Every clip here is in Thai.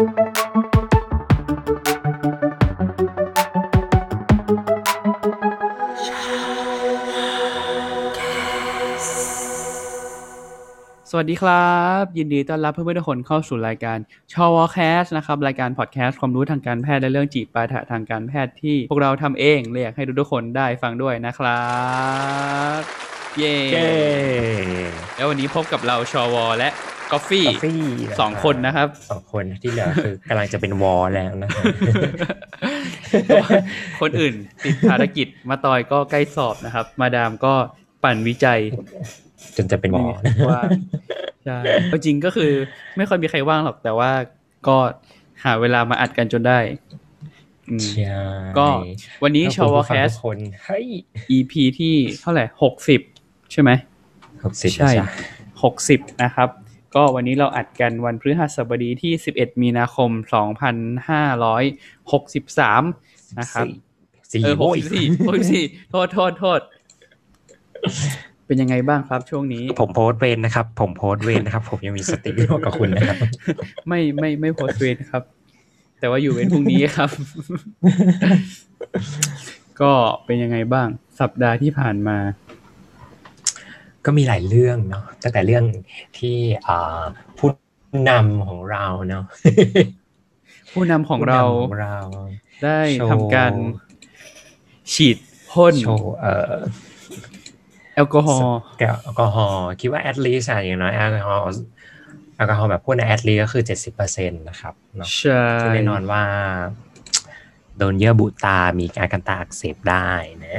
สวัสดีครับ ยินดีต้อนรับเพื่อนๆทุกคนเข้าสู่รายการชอวแคสนะครับ รายการพอดแคสต์ความรู้ทางการแพทย์และเรื่องจีบปาถะทางการแพทย์ที่พวกเราทำเองเลยอยากให้ทุกๆคนได้ฟังด้วยนะครับ เย้เย้แล้ววันนี้พบกับเราชอวและ กอฟฟี่กาแฟสองคนนะครับสองคนที่เหลือคือกำลังจะเป็นวอลแล้วนะครับคนอื่นติดภารกิจมาตอยก็ใกล้สอบนะครับ มาดามก็ปั่นวิจัย จนจะเป็นวอลไม่มีใครว่างใช่เอาจริงก็คือไม่ค่อยมีใครว่างหรอกแต่ว่าก็หาเวลามาอัดกันจนได้อืมใช่ก็วันนี้ขอบชาวณผู้ฟังแคสทุกคนเฮ้ย EP ที่เท่าไหร่หกสิบใช่ไหมหกสิบใช่หกสิบนะครับ ก็วันนี้เราอัดกันวันพฤหัสบดีที่สิบเอ็ดมีนาคมสองพันห้าร้อยหกสิบสามนะครับสี่เออหกโอ้ยสิบสี่หกสิบสี่โทษโทษโทษเป็นยังไงบ้างครับช่วงนี้ ผมโพสต์เวนนะครับ ผมโพสต์เวนนะครับ ผมยังมีสติร่วมกับคุณนะครับ ไม่ไม่ไม่โพสต์เวนครับ แต่ว่าอยู่เวนพรุ่งนี้ครับ ก็เป็นยังไงบ้างสัปดาห์ที่ผ่านมา ก็มีหลายเรื่องเนาะตั้งแต่เรื่องที่อ่าผู้นำของเราเนาะผู้นำของเราผู้นำของเราได้โชว์ทำการฉีดพ่นโชว์เอ่อแอลกอฮอล์แอลกอฮอล์คิดว่า at least อะอย่างน้อยแอลกอฮอล์แอลกอฮอล์แบบพวกใน at least ก็คือเจ็ดสิบเปอร์เซ็นต์นะครับเนาะใช่ซึ่งแน่นอนว่า โดนเยื่อบุตามีอาการตาอักเสบได้นะ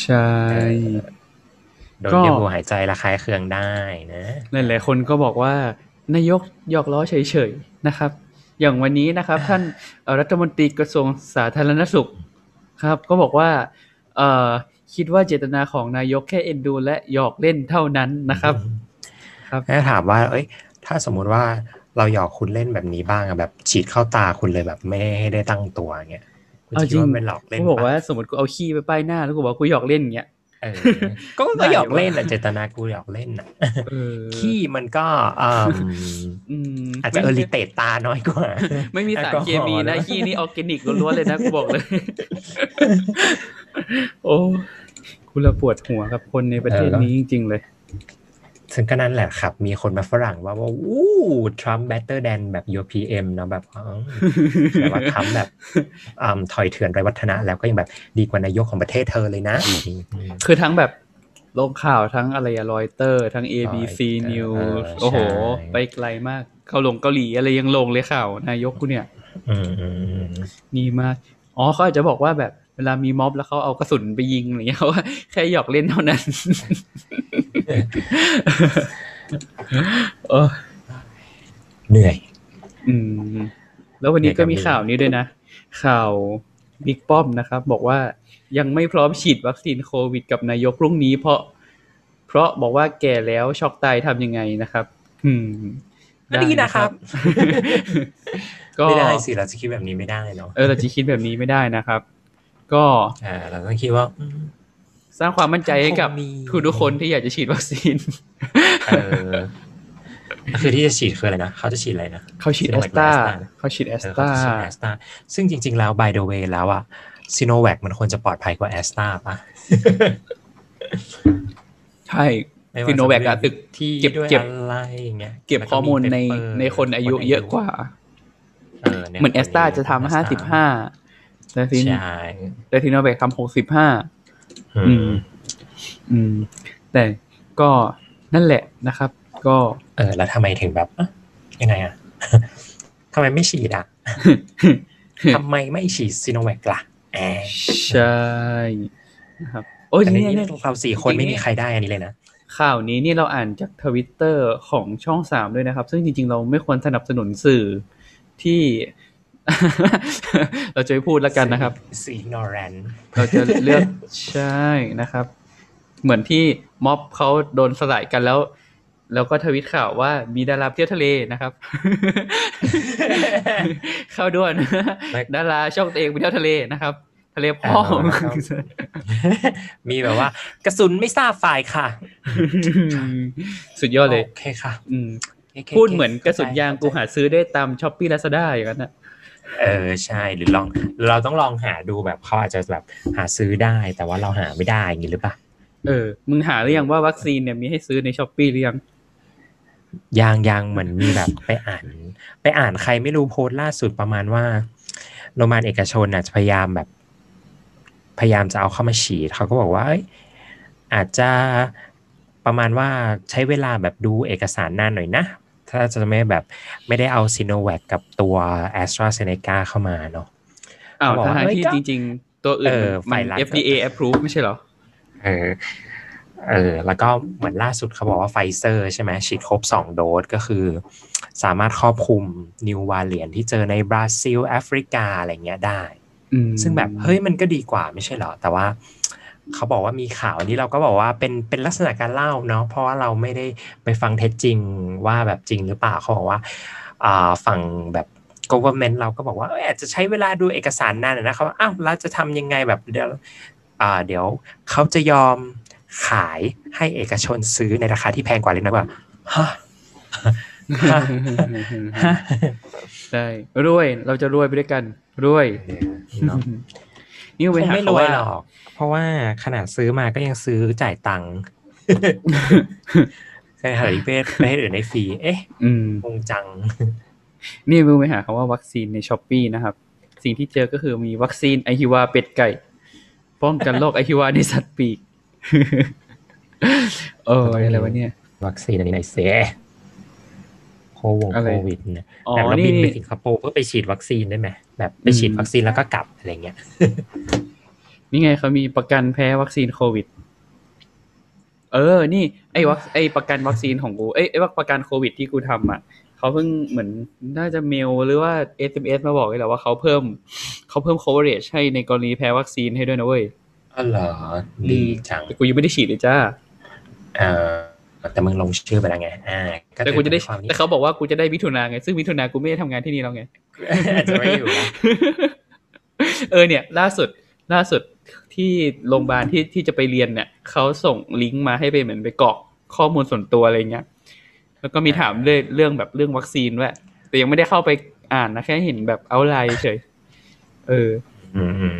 ใช่ โดนก็เยื่อบุหายใจระคายเคืองได้นะหลายๆคนก็บอกว่านายกหยอกล้อเฉยๆนะครับ อย่างวันนี้นะครับ ท่านเอ่อรัฐมนตรีกระทรวงสาธารณสุขครับ ก็บอกว่าเอ่อคิดว่าเจตนาของนายกแค่เอ็นดู และหยอกเล่นเท่านั้นนะครับ ครับแล้วถามว่า เอ้ย ถ้าสมมุติว่าเราหยอกคุณเล่นแบบนี้บ้างอะแบบฉีดเข้าตาคุณเลยแบบไม่ได้ตั้งตัวเงี้ยคุณเอาจะจคิริดงว่าเป็นหลอกเล่นเขาบอกปะว่าสมมติกูเอาขี้ไปป้ายหน้าแล้วกูบอกว่ากูหยอกเล่นอย่างเงี้ยเออ ก็ก็หยอกเล่นอะเจตนากูหยอกเล่นอะเออขี้มันก็อืมอืมอาจจะเออริเตตตาน้อยกว่า ไม่มีสารแอลกอฮอล์เคมีนะนะขี้นี่ออร์แกนิกล้วนๆเลยนะกูบอกเลย โอ้คุณละปวดหัวกับคนในประเทศนี้จริง ๆ เลย ซึ่งก็นั่นแหละครับ มีคนมาฝรั่งว่าว่าอู้ทรัมป์ better than แบบ your PM นะแบบอ๋อแต่ว่าทรัมป์แบบอืมถอยเถื่อนไรวัฒนะแล้วก็ยังแบบดีกว่านายกของประเทศเธอเลยนะ คือทั้งแบบลงข่าวทั้งอะไรอะรอยเตอร์ ทั้ง ABC Reuters News เออโอ้โหใช่ไปไกลมาก เขาลงเกาหลีอะไรยังลงเลยข่าวนายกกูเนี่ยอืมอืมอืมนี่มาก อ๋อเขาอาจจะบอกว่าแบบ เวลามีม็อบแล้วเขาเอากระสุนไปยิงอะไรเงี้ยว่าแค่หยอกเล่นเท่านั้นเออเหนื่อย อืม แล้ววันนี้ก็มีเนี่ยก็มีข่าวนี้ด้วยนะ ข่าวบิ๊กป้อมนะครับ บอกว่ายังไม่พร้อมฉีดวัคซีนโควิดกับนายกพรุ่งนี้ เพราะ เพราะบอกว่าแก่แล้วช็อกตายทำยังไงนะครับ อืมก็ดีนะครับ ก็ไม่ได้สิเราจะคิดแบบนี้ไม่ได้เนาะเออเราจะคิดแบบนี้ไม่ได้นะครับ ก็อ่าเราต้องคิดว่าอืมสร้างความมั่นใจให้กับคงมีทุกทุกๆคนที่อยากจะฉีดวัคซีนเออคือที่จะฉีดคืออะไรนะ เขาจะฉีดอะไรนะ เขาฉีดแอ Sinovac สตราหรือ Astra เขาฉีดแอสเออตราเขาจะฉีดแอสตราซึ่งจริง ๆ แล้ว by the way แล้วอะซีโนแวคมันควรจะปลอดภัยกว่าแอสตราปะใช่ไม่ว่าซีโนแวคอะจะตึกที่เก็บด้วยเก็บอะไรอย่างเงี้ยเก็บข้อมูลในแล้วก็ในคนอายุเยอะกว่าเออเหมือนแอสตราจะทำห้าสิบห้า แต่ซินใช่แต่ซีโนแวคทำหกสิบห้าอือืมมอืม แต่ก็นั่นแหละนะครับ ก็ เออ แล้วทำไมถึงแบบอะยังไงอะทำไมไม่ฉีดอะทำไมไม่ฉีดซีโนแวคล่ะแอบใช่นะครับ โอ้ยแต่ในเนี่ยนี้เนี่ยเราสี่คนจริงๆไม่มีใครได้อันนี้เลยนะข่าวนี้นี่เราอ่านจากทวิตเตอร์ของช่องสามด้วยนะครับ ซึ่งจริงๆ เราไม่ควรสนับสนุนสื่อที่ เราจะไม่พูดแล้วกันนะครับสีนอรันเราจะเลือกใช่นะครับ เหมือนที่ม็อบเขาโดนสลายกันแล้ว แล้วก็ทวิตข่าวว่ามีดาราเที่ยวทะเลนะครับ เข้าด่วนดาราช่องตัวเองไปเที่ยวทะเลนะครับ ทะเลพ่อเอาละครับมีแบบว่า กระสุนไม่ทราบฝ่ายค่ะ สุดยอดเลยโอเคค่ะ อืมพูดเหมือนกระสุนยางกูหาซื้อได้ตาม Shopee Lazada อย่างนั้นนะ เออใช่หรือลองเราต้องลองหาดูแบบเขาอาจจะแบบหาซื้อได้ แต่ว่าเราหาไม่ได้อย่างนี้หรือเปล่าเออ มึงหาหรือยังว่าวัคซีนเนี่ยมีให้ซื้อใน Shopee หรือยังยางยางเหมือนมีแบบไปอ่าน ไปอ่านใครไม่รู้โพสต์ล่าสุดประมาณว่าโรงพยาบาลเอกชนน่ะจะพยายามแบบ พยายามจะเอาเข้ามาฉีดเขาก็บอกว่าเอ้ยอาจจะประมาณว่าใช้เวลาแบบดูเอกสารนานหน่อยนะ ถ้าจะไม่แบบไม่ได้เอาซีโนแวคกับตัวแอสตราเซเนกาเข้ามาเนาะอ้าวเขาบอกว่าทั้งๆเฮ้ยที่ก็จริง ๆ ตัวอื่นเออมันฝ่ายรัฐ FDA approve ไม่ใช่เหรอ เออ เออ แล้วก็เหมือนล่าสุดเขาบอกว่าไฟเซอร์ใช่ไหมฉีดครบสองโดสก็คือ สามารถครอบคลุม new variant ที่เจอในบราซิล แอฟริกา อะไรเงี้ยได้อืมซึ่งแบบ เฮ้ยมันก็ดีกว่าไม่ใช่เหรอ แต่ว่า เขาบอกว่ามีข่าวนี้เราก็บอกว่าเป็นเป็นลักษณะการเล่าเนาะเพราะว่าเราไม่ได้ไปฟังเท็จจริงว่าแบบจริงหรือเปล่าเขาบอกว่าอ่าฝั่งแบบ government เราก็บอกว่าเอยอาจจะใช้เวลาดูเอกสารนานนะเขาว่าอ้าวเราจะทำยังไงแบบเดี๋ยวอ่าเดี๋ยวเขาจะยอมขายให้เอกชนซื้อในราคาที่แพงกว่าเล็กน้อยกว่าฮะฮะฮะใช่รวยเราจะรวยไปด้วยกันรวยเนาะนี่คไปงหาไม่รเขาวยว่าหรอกเพราะว่าขนาดซื้อมาก็ยังซื้อจ่ายตังค์ในขณะที่ประเทศประเทศอื่นได้ฟรี เอ๊ะอืมงงจัง นี่มึงไปหาคำว่าวัคซีนในช้อปปีนะครับ สิ่งที่เจอก็คือมีวัคซีนอหิวาต์เป็ดไก่ ป้องกันโรคอหิวาต์ในสัตว์ปีก เอออะไรวะเนี่ย วัคซีนอันนี้ไหนอยเซโควงอะไรโควิดเนี่ยอ๋อแบบเรานี่บินไปนี่สิงคโปร์เพื่อไปฉีดวัคซีนได้ไหม แบบไปฉีดอืมวัคซีนแล้วก็กลับอะไรเงี้ยนี่ไงเขามีประกันแพ้วัคซีนโควิด เออ นี่ไอ้วัคไอ้ประกันวัคซีนของกูเอ้ยไอ้ประกันโควิดที่กูทำอะเขาเพิ่งเหมือนน่าจะเมลหรือว่า SMS มาบอกเลยแหละว่าเขาเพิ่มเขาเพิ่ม coverage ให้ในกรณีแพ้วัคซีนให้ด้วยนะเว้ยอ๋อเหรอดีจังแต่กูยังไม่ได้ฉีดเลยจ้าเออ แต่มึงลงชื่อไปแล้วไง อ่าก็แต่กูจะได้ความนี้แต่เขาบอกว่ากูจะได้มิถุนาไง ซึ่งมิถุนากูไม่ได้ทำงานที่นี่แล้วไงอาจจะไม่อยู่นะเออเนี่ย ล่าสุดล่าสุดที่โรงพยาบาลที่ที่จะไปเรียนเนี่ยเขาส่งลิงก์มาให้ไปเหมือนไปกรอกข้อมูลส่วนตัวอะไรเงี้ยแล้วก็มีถามเรื่องเรื่องแบบเรื่องวัคซีนด้วยแต่ยังไม่ได้เข้าไปอ่านนะแค่เห็นแบบเอาไลน์เฉยเอออืมอืม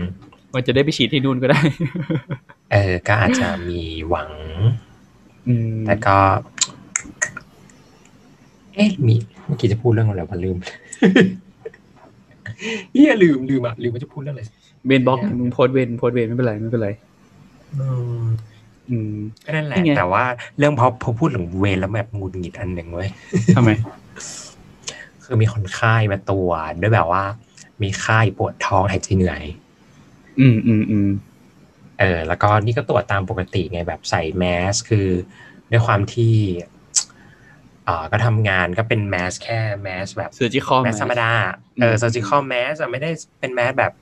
มันจะได้ไปฉีดที่นู่นก็ได้ เออ ก็อาจจะมีหวังอืม แต่ก็ เอ๊ะมีเมื่อกี้จะพูดเรื่องอะไรวะลืมเฮียลืมลืมอะลืมว่าจะพูดเรื่องอะไรเวนบล็อกมึงโพสต์เวนโพสต์เวนไม่เป็นไรไม่เป็นไรอืมอืมก็นั่นแหละนี่ไงแต่ว่าเรื่องพอพอพูดถึงเวรแล้วแบบหงุดหงิดอันหนึ่งเว้ยทำไม คือมีคนไข้มาตรวจด้วยแบบว่า มีไข้ปวดท้องหายใจเหนื่อย อืมอืมอืม เออแล้วก็นี่ก็ตรวจตามปกติไงแบบใส่แมสคือด้วยความที่อ่าก็ทำงานก็เป็นแมสแค่แมสแบบ surgical mask ธรรมดาเอออืม surgical mask อะไม่ได้เป็นแมสแบบ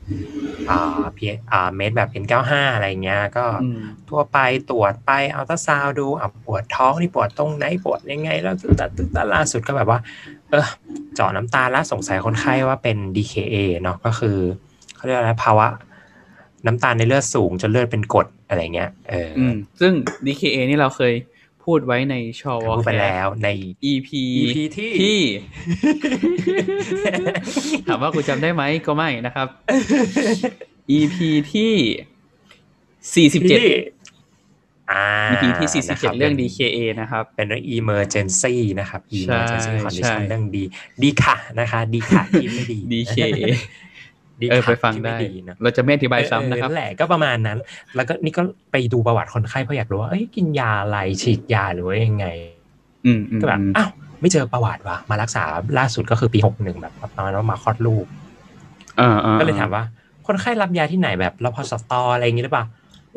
อ่าพีอ่าเมสแบบ N95 อะไรเงี้ย ก็อืมทั่วไปตรวจไปอัลตราซาวดูอะปวดท้องนี่ปวดตรงไหนปวดยังไง แล้วตึ๊ดตัดตึ๊ดตัดล่าสุดก็แบบว่า เออเจาะน้ำตาลแล้วสงสัยคนไข้ว่าเป็น DKA เนาะก็คือเขาเรียกอะไรภาวะ น้ำตาลในเลือดสูงจนเลือดเป็นกรดอะไรเงี้ยเอออืมซึ่ง DKA นี่เราเคยพูดไว้ในชอวอพูดไปแล้วใน EP EP ที่ที่ถามว่ากูจำได้ไหมก็ไม่นะครับ EP ที่สี่สิบเจ็ดที่อ่า EP ที่สี่สิบนะคเจ็ดบเรื่องป็น DKA นะครับ เป็นเรื่อง emergency นะครับ emergency ใช่ condition ใช่เรื่องดี ดีค่ะนะคะ ดีค่ะที่ไม่ดี DKA ดีเออค่ะไปฟังที่ได้ม่นะเราจะไม่อธิบายซ้ำนะครับเออแหละก็ประมาณนั้น แล้วก็นี่ก็ไปดูประวัติคนไข้เพราะอยากรู้ว่าเอ้ยกินยาอะไรฉีดยาหรือว่ายังไงอืมอืมก็แบบอืมอ้าวไม่เจอประวัติว่ะมารักษาล่าสุดก็คือปีหกหนึ่งแบบประมาณว่ามาคลอดลูกอ่าอ่าก็เลยถามว่า คนไข้รับยาที่ไหนแบบรพสตอะไรอย่างงี้หรือเปล่า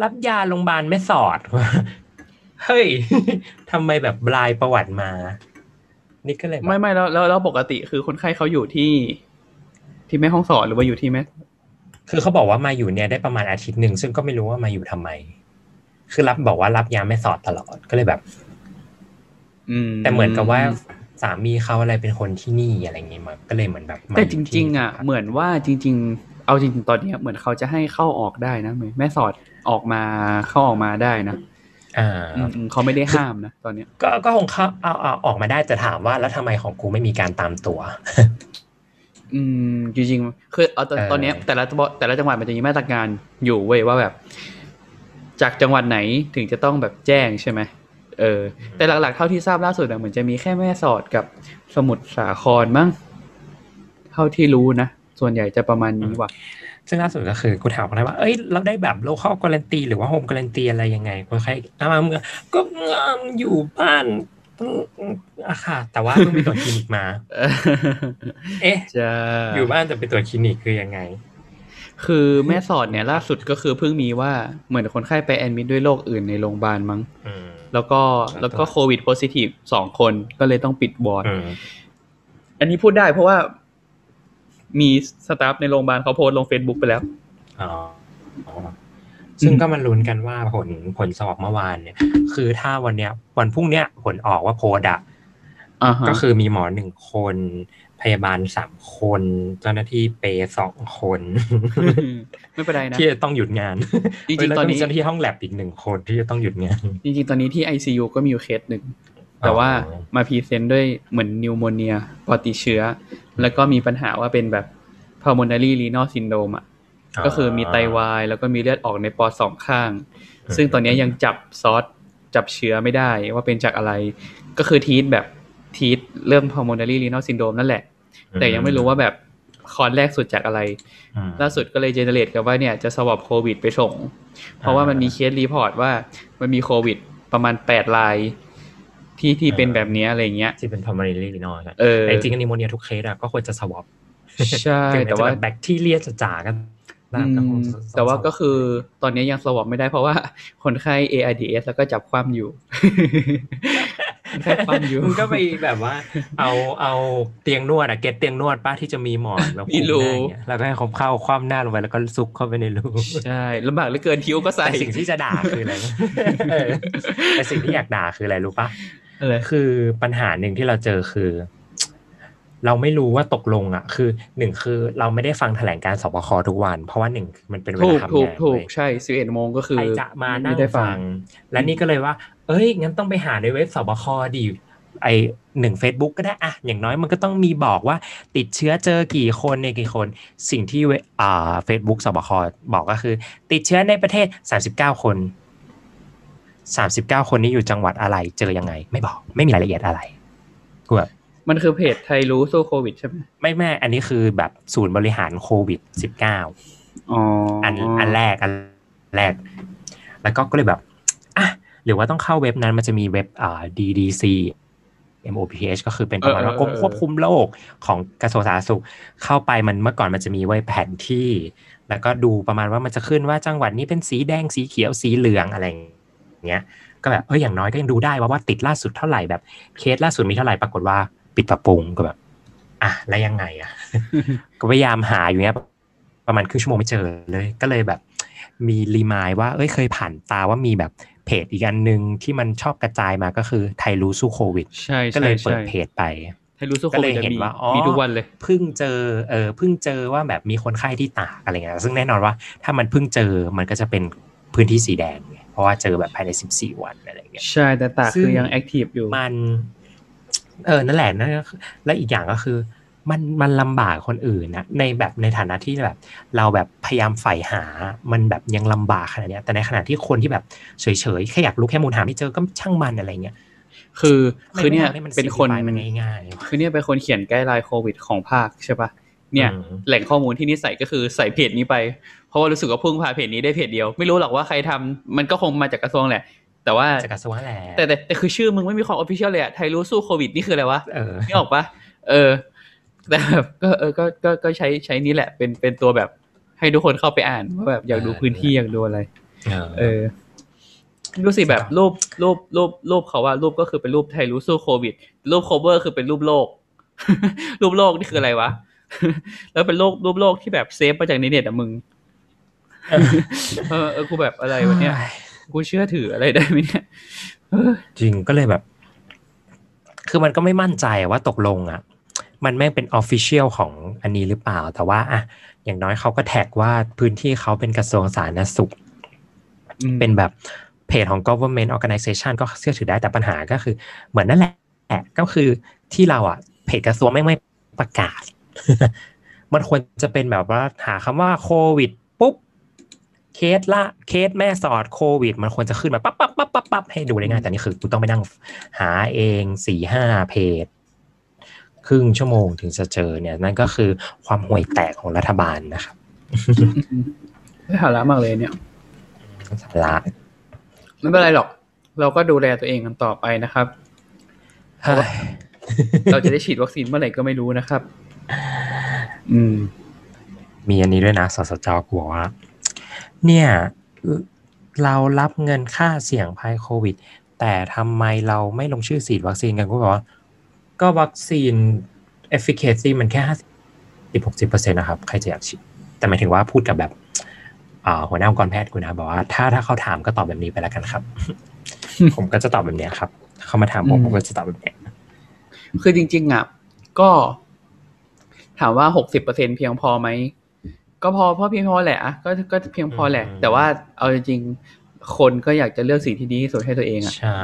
รับยาโรงพยาบาลแม่สอดเฮ้ยทำไมแบบบลายประวัติมา นี่ก็เลยแบบไม่ไม่แล้วแล้วแล้วปกติคือคนไข้เขาอยู่ที่ ที่แม่ห้องสอนหรือว่าอยู่ที่แม่คือเขาบอกว่ามาอยู่เนี่ยได้ประมาณอาทิตย์หนึ่งซึ่งก็ไม่รู้ว่ามาอยู่ทำไม คือรับบอกว่ารับยาแม่สอดตลอดก็เลยแบบ อืม แต่เหมือนกับว่าสามีเขาอะไรเป็นคนที่นี่อะไรเงี้ยมาก็เลยเหมือนแบบมาแต่ยู่จที่ริง ๆ อะ เหมือนว่าจริง ๆ เอาจริงๆตอนเนี้ยเหมือนเขาจะให้เข้าออกได้นะเหมือนแม่สอดออกมาเข้าออกมาได้นะอ่าอืมอืมเขาไม่ได้ห้ามนะตอนเนี้ยก็ก็คงเข้าเอาเอาออกมาได้จะถามว่าแล้วทำไมของกูไม่มีการตามตัว อืมจริงๆคือเอาตอนเออตอนเนี้ยแต่ละแต่ละจังหวัดมันจะมีมาตรการอยู่เว้ยว่าแบบ จากจังหวัดไหนถึงจะต้องแบบแจ้งใช่ไหมเออ แต่หลักๆเท่าที่ทราบล่าสุดอะเหมือนจะมีแค่แม่สอดกับสมุทรสาครมั้งเท่าที่รู้นะ ส่วนใหญ่จะประมาณนี้ว่ะซึ่งล่าสุดก็คือกูถามเขาได้ว่าเอ้ย เราได้แบบโลคอลการันตีหรือว่าโฮมการันตีอะไรยังไงกูใครเอามาเมื่อก็อยู่บ้าน อะค่ะ แต่ว่าเพิ่งไปตรวจคลินิกมา เอ๊ะจะอยู่บ้านแต่ไปตรวจคลินิกคือยังไง คือแม่สอดเนี่ยล่าสุดก็คือเพิ่งมีว่าเหมือนคนไข้ไป admit ด้วยโรคอื่นในโรงพยาบาลมั้งอืมแล้วก็แล้วก็โควิด positive สองคนก็เลยต้องปิดวอร์ดอืมอันนี้พูดได้เพราะว่ามี staff ในโรงพยาบาลเขาโพสต์ลง Facebook ไปแล้วอ๋ออ๋อ ซึ่งก็มาลุ้นกันว่าผลผล swab เมื่อวานเนี่ย คือถ้าวันเนี้ย วันพรุ่งเนี้ยผลออกว่า pos อะอ่าฮะก็คือมีหมอหนึ่งคน พยาบาลสามคน เจ้าหน้าที่เปลสองคน ไม่เป็นไรนะ ที่จะต้องหยุดงาน จริงๆแล้วตอนก็นี้มีเจ้าหน้าที่ห้องแลบอีกหนึ่งคนที่จะต้องหยุดงาน จริงๆ ตอนนี้ที่ ICU ก็มีอยู่เคสหนึ่ง แต่ว่าอ๋อมา present ด้วยเหมือน pneumonia ปอดติดเชื้อ แล้วก็มีปัญหาว่าเป็นแบบ pulmonary renal syndrome อะ ก็คือมีไตวาย แล้วก็มีเลือดออกในปอดสองข้าง ซึ่งตอนนี้ยังจับซอสจับเชื้อไม่ได้ว่าเป็นจากอะไร ก็คือทีทแบบทีทเรื่อง pulmonary renal syndrome นั่นแหละ แต่ยังไม่รู้ว่าแบบคอนแรกสุดจากอะไรอืมล่าสุดก็เลย generate กันว่าเนี่ยจะ swab โควิดไปส่ง เพราะว่ามันมี case report ว่ามันมีโควิดประมาณแปดรายที่ที่เป็นแบบเนี้ยอะไรเงี้ยที่เป็น pulmonary renal ใช่เออแต่จริงๆอัน pneumonia ทุกเคสอะก็ควรจะ swabใช่ถึงแม้แต่จะว่าแบบแบคทีเรียจะจ๋ากัน บ้างก็คงอืมจะแต่ว่าก็คือตอนนี้ยังสวอปไม่ได้เพราะว่าคนไข้ AIDS แล้วก็จับความอยู่คนไข้ความอยู่มึงก็ไปแบบว่า เอาเอาเตียงนวดอะเก็ตเตียงนวดป้าที่จะมีหมอนแบบมีรูคุมหน้าอย่างเงี้ยแล้วก็ให้เขาเข้าคว่ำหน้าลงไปแล้วก็ซุกเข้าไปในรูใช่ลำบากเหลือเกินทิ้วก็ใส่แต่สิ่งที่จะด่าคืออะไรเออแต่สิ่งที่อยากด่าคืออะไรรู้ปะอะไรคือปัญหาหนึ่งที่เราเจอคือ เราไม่รู้ว่าตกลงอะ คือหนึ่งคือเราไม่ได้ฟังแถลงการสบคทุกวัน เพราะว่าหนึ่งคือมันเป็นเวถูลากทำถูกงานถูกเว้ยใช่สิบเอ็ดโมงก็คือใครจะมานั่ไม่งได้ฟัฟังงและนี่ก็เลยว่า เอ้ยงั้นต้องไปหาในเว็บสบคดีไอหนึ่ง Facebook ก็ได้อะอย่างน้อยมันก็ต้องมีบอกว่าติดเชื้อเจอกี่คนในยกี่คน สิ่งที่เวอ่าเฟซบุ๊กสบคบอกก็คือ ติดเชื้อในประเทศ39คน39คนนี้อยู่จังหวัดอะไรเจอยังไง ไม่บอกไม่มีรายละเอียดอะไรกูแบบ มันคือเพจไทยรู้สู้โควิดใช่ไหมไม่แม่อันนี้คือแบบศูนย์บริหารโควิด19อ๋ออัอันอันแรกอันแรก แล้วก็ก็เลยแบบอะหรือว่าต้องเข้าเว็บนั้นมันจะมีเว็บอ่า DDC MOPH ก็คือเป็นประมาณว่ากรมควบคุมโรคของกระทรวงสาธารณสุขเข้าไปมันเมื่อก่อนมันจะมีไว้แผนที่ แล้วก็ดูประมาณว่ามันจะขึ้นว่าจังหวัดนี้เป็นสีแดงสีเขียวสีเหลืองอะไรอย่างเงี้ยก็แบบเอออย่างน้อยก็ยังดูได้ว่าว่าติดล่าสุดเท่าไหร่แบบเคสล่าสุดมีเท่าไหร่ปรากฏว่า ปิดปรับปรุงก็แบบ อะแล้วยังไงอะ ก็พยายามหาอยู่เนี้ยประมาณครึ่งชั่วโมงไม่เจอเลย ก็เลยแบบ มีรีมายว่า เอ้ยเคยผ่านตาว่ามีแบบเพจอีกอันหนึ่งที่มันชอบกระจายมาก็คือไทยรู้สู้โควิดใช่ก็ใช่เลยเปิใช่ดเพจไปไทยรู้สู้โคก็เลวิดยเห็นมีว่าอ๋อมีทุกวันเลยเพิ่งเจอเออเพิ่งเจอว่าแบบมีคนไข้ที่ตากอะไรเงี้ยซึ่งแน่นอนว่า ถ้ามันเพิ่งเจอมันก็จะเป็นพื้นที่สีแดงไงเพราะว่าเจอแบบภายใน 14 วันอะไรเงี้ยใช่แต่ตากซึ่งคือยังแอคทีฟอยู่มัน เออนั่นแหละนั่นก็คือและอีกอย่างก็คือ มันมันลำบากคนอื่นนะในแบบในฐานะที่แบบ เราแบบพยายามใฝ่หา มันแบบยังลำบากขนาดเนี้ยแต่ในขณะที่คนที่แบบเฉยๆแค่อยากรู้แค่มูลหาไม่เจอก็ช่างมันอะไรเงี้ยคือคือเนี่ยไม่ไม่ทำให้มันเป็นคน simplify มันง่ายๆคือเนี่ยเป็นคนเขียนไกด์ไลน์โควิดของภาคใช่ปะเนี่ยอืมแหล่งข้อมูลที่นี่ใส่ก็คือใส่เพจนี้ไป เพราะว่ารู้สึกว่าพึ่งพาเพจนี้ได้เพจเดียว ไม่รู้หรอกว่าใครทำมันก็คงมาจากกระทรวงแหละ แต่ว่าจากกระทรวงแหละแต่แต่แต่คือชื่อมึงไม่มีความ official เลยอะไทยรู้สู้โควิดนี่คืออะไรวะเออนี่ออกปะเออ แต่แบบก็เออก็ก็ก็ใช้ใช้นี้แหละ เป็นเป็นตัวแบบให้ทุกคนเข้าไปอ่านว่าแบบอยากดูพื้นที่อยากดูอะไรเออดูสิแบบรูปรูปรูปรูปเขาว่ารูปก็คือเป็นรูปไทยรู้สู้โควิด รูป cover คือเป็นรูปโลก รูปโลกนี่คืออะไรวะ แล้วเป็นโลกรูปโลกที่แบบ save มาจากในเน็ตอะมึง เออเออกูแบบอะไรวะเนี่ย กูเชื่อถืออะไรได้ไหมเนี่ยเออจริงก็เลยแบบ คือมันก็ไม่มั่นใจว่าตกลงอะ มันไม่เป็น official ของอันนี้หรือเปล่า แต่ว่าอะอย่างน้อยเขาก็ tag ว่าพื้นที่เขาเป็นกระทรวงสาธารณสุขอืมเป็นแบบเพจของ government organization ก็เชื่อถือได้แต่ปัญหาก็คือ เหมือนนั่นแหละก็คือที่เราอะเพจกระทรวงไม่ไม่ประกาศ มันควรจะเป็นแบบว่าหาคำว่าโควิดปุ๊บ เคสละเคสแม่สอดโควิด มันควรจะขึ้นมาปั๊บปั๊บปั๊บปั๊บปั๊บให้ดูได้ง่ายแต่นี่คือกูต้องไปนั่งหาเองสี่ห้าเพจครึ่งชั่วโมงถึงจะเจอเนี่ยนั่นก็คือความห่วยแตกของรัฐบาลนะครับไม่หาระมากเลยเนี่ยสาระไม่เป็นไรหรอก เราก็ดูแลตัวเองกันต่อไปนะครับเฮ้ยเราจะได้ฉีดวัคซีนเมื่อไหร่ก็ไม่รู้นะครับ อืม มีอันนี้ด้วยนะสสจกูบอกว่า เนี่ยเรารับเงินค่าเสี่ยงภัยโควิด แต่ทำไมเราไม่ลงชื่อฉีดวัคซีนกันก็บอกว่า ก็วัคซีน efficacy มันแค่ห้าสิบหกสิบเปอร์เซ็นต์นะครับ ใครจะอยากฉีด แต่หมายถึงว่าพูดกับแบบอ่าหัวหน้าองค์กรแพทย์กูนะบอกว่าถ้าถ้าเขาถามก็ตอบแบบนี้ไปแล้วกันครับ ผมก็จะตอบแบบเนี้ยครับถ้าเขามาถามผมอืมผมก็จะตอบแบบเนี้ยคือจริง ๆอะก็ ถามว่าหกสิบเปอร์เซ็นเพียงพอไหม ก็พอเพราะเพียงพอแหละอะก็ก็เพียงพอแหละ แต่ว่าเอาจริงๆคนก็อยากจะเลือกสิ่งที่ดีที่สุดให้ตัวเองอะใช่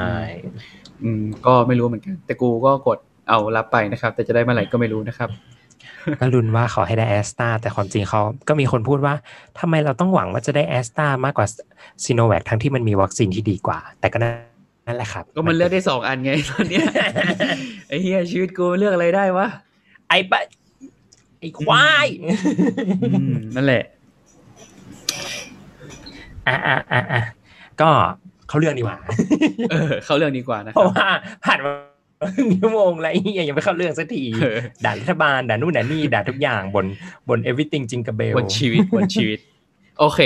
อืมก็ไม่รู้เหมือนกัน แต่กูก็กดเอารับไปนะครับ แต่จะได้เมื่อไหร่ก็ไม่รู้นะครับก็ลุ้นว่าขอให้ได้แอสตาแต่ความจริงเขาก็มีคนพูดว่าทำไมเราต้องหวังว่าจะได้แอสตามากกว่าซีโนแวคทั้งที่มันมีวัคซีนที่ดีกว่า แต่ก็นั่นแหละครับ ก็มันเลือกได้สองอันไงตอนเนี้ยไอ้เฮียชีวิตกูเลือกอะไรได้วะไอ้ปะ ไอ้ควายอืมนั่นแหละอะอะอะอะก็เขาเรื่องดีกว่า เออ เข้าเรื่องดีกว่านะเพครัราะบว่าผ่านมาครึ่งชั่วโมงแล้วไอ้เหี้ยยังไม่เข้าเรื่องสักทีเออด่ารัฐบาลด่านู่นด่านี่ด่าทุกอย่างบนบน everything จิงกับเบลบนชีวิตบนชีวิต โอเค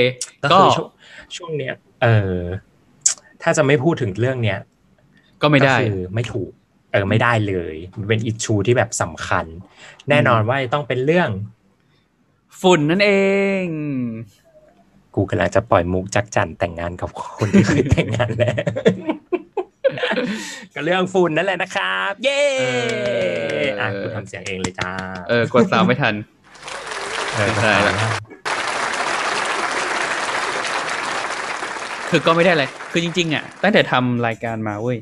ก็ก็คือช่วงช่วงเนี้ย เออถ้าจะไม่พูดถึงเรื่องเนี้ยก็ไม่ได้ก็คือไม่ถูก เออไม่ได้เลยมันเป็นอิชูที่แบบสำคัญ แน่นอนว่าจะต้องเป็นเรื่อง ฝุ่นนั่นเอง กูกำลังจะปล่อยมุกจักจันแต่งงานกับคนที่เคยแต่งงานแล้วก็เรื่องฝุ่นนั่นแหละนะครับ เย้เอออ่อะกูทำเสียงเองเลยจ้า เออกดสามไม่ทันเออไม่ได้ละคือก็ไม่ได้อะไร คือจริง ๆ อะ ตั้งแต่ทำรายการมาเว้ย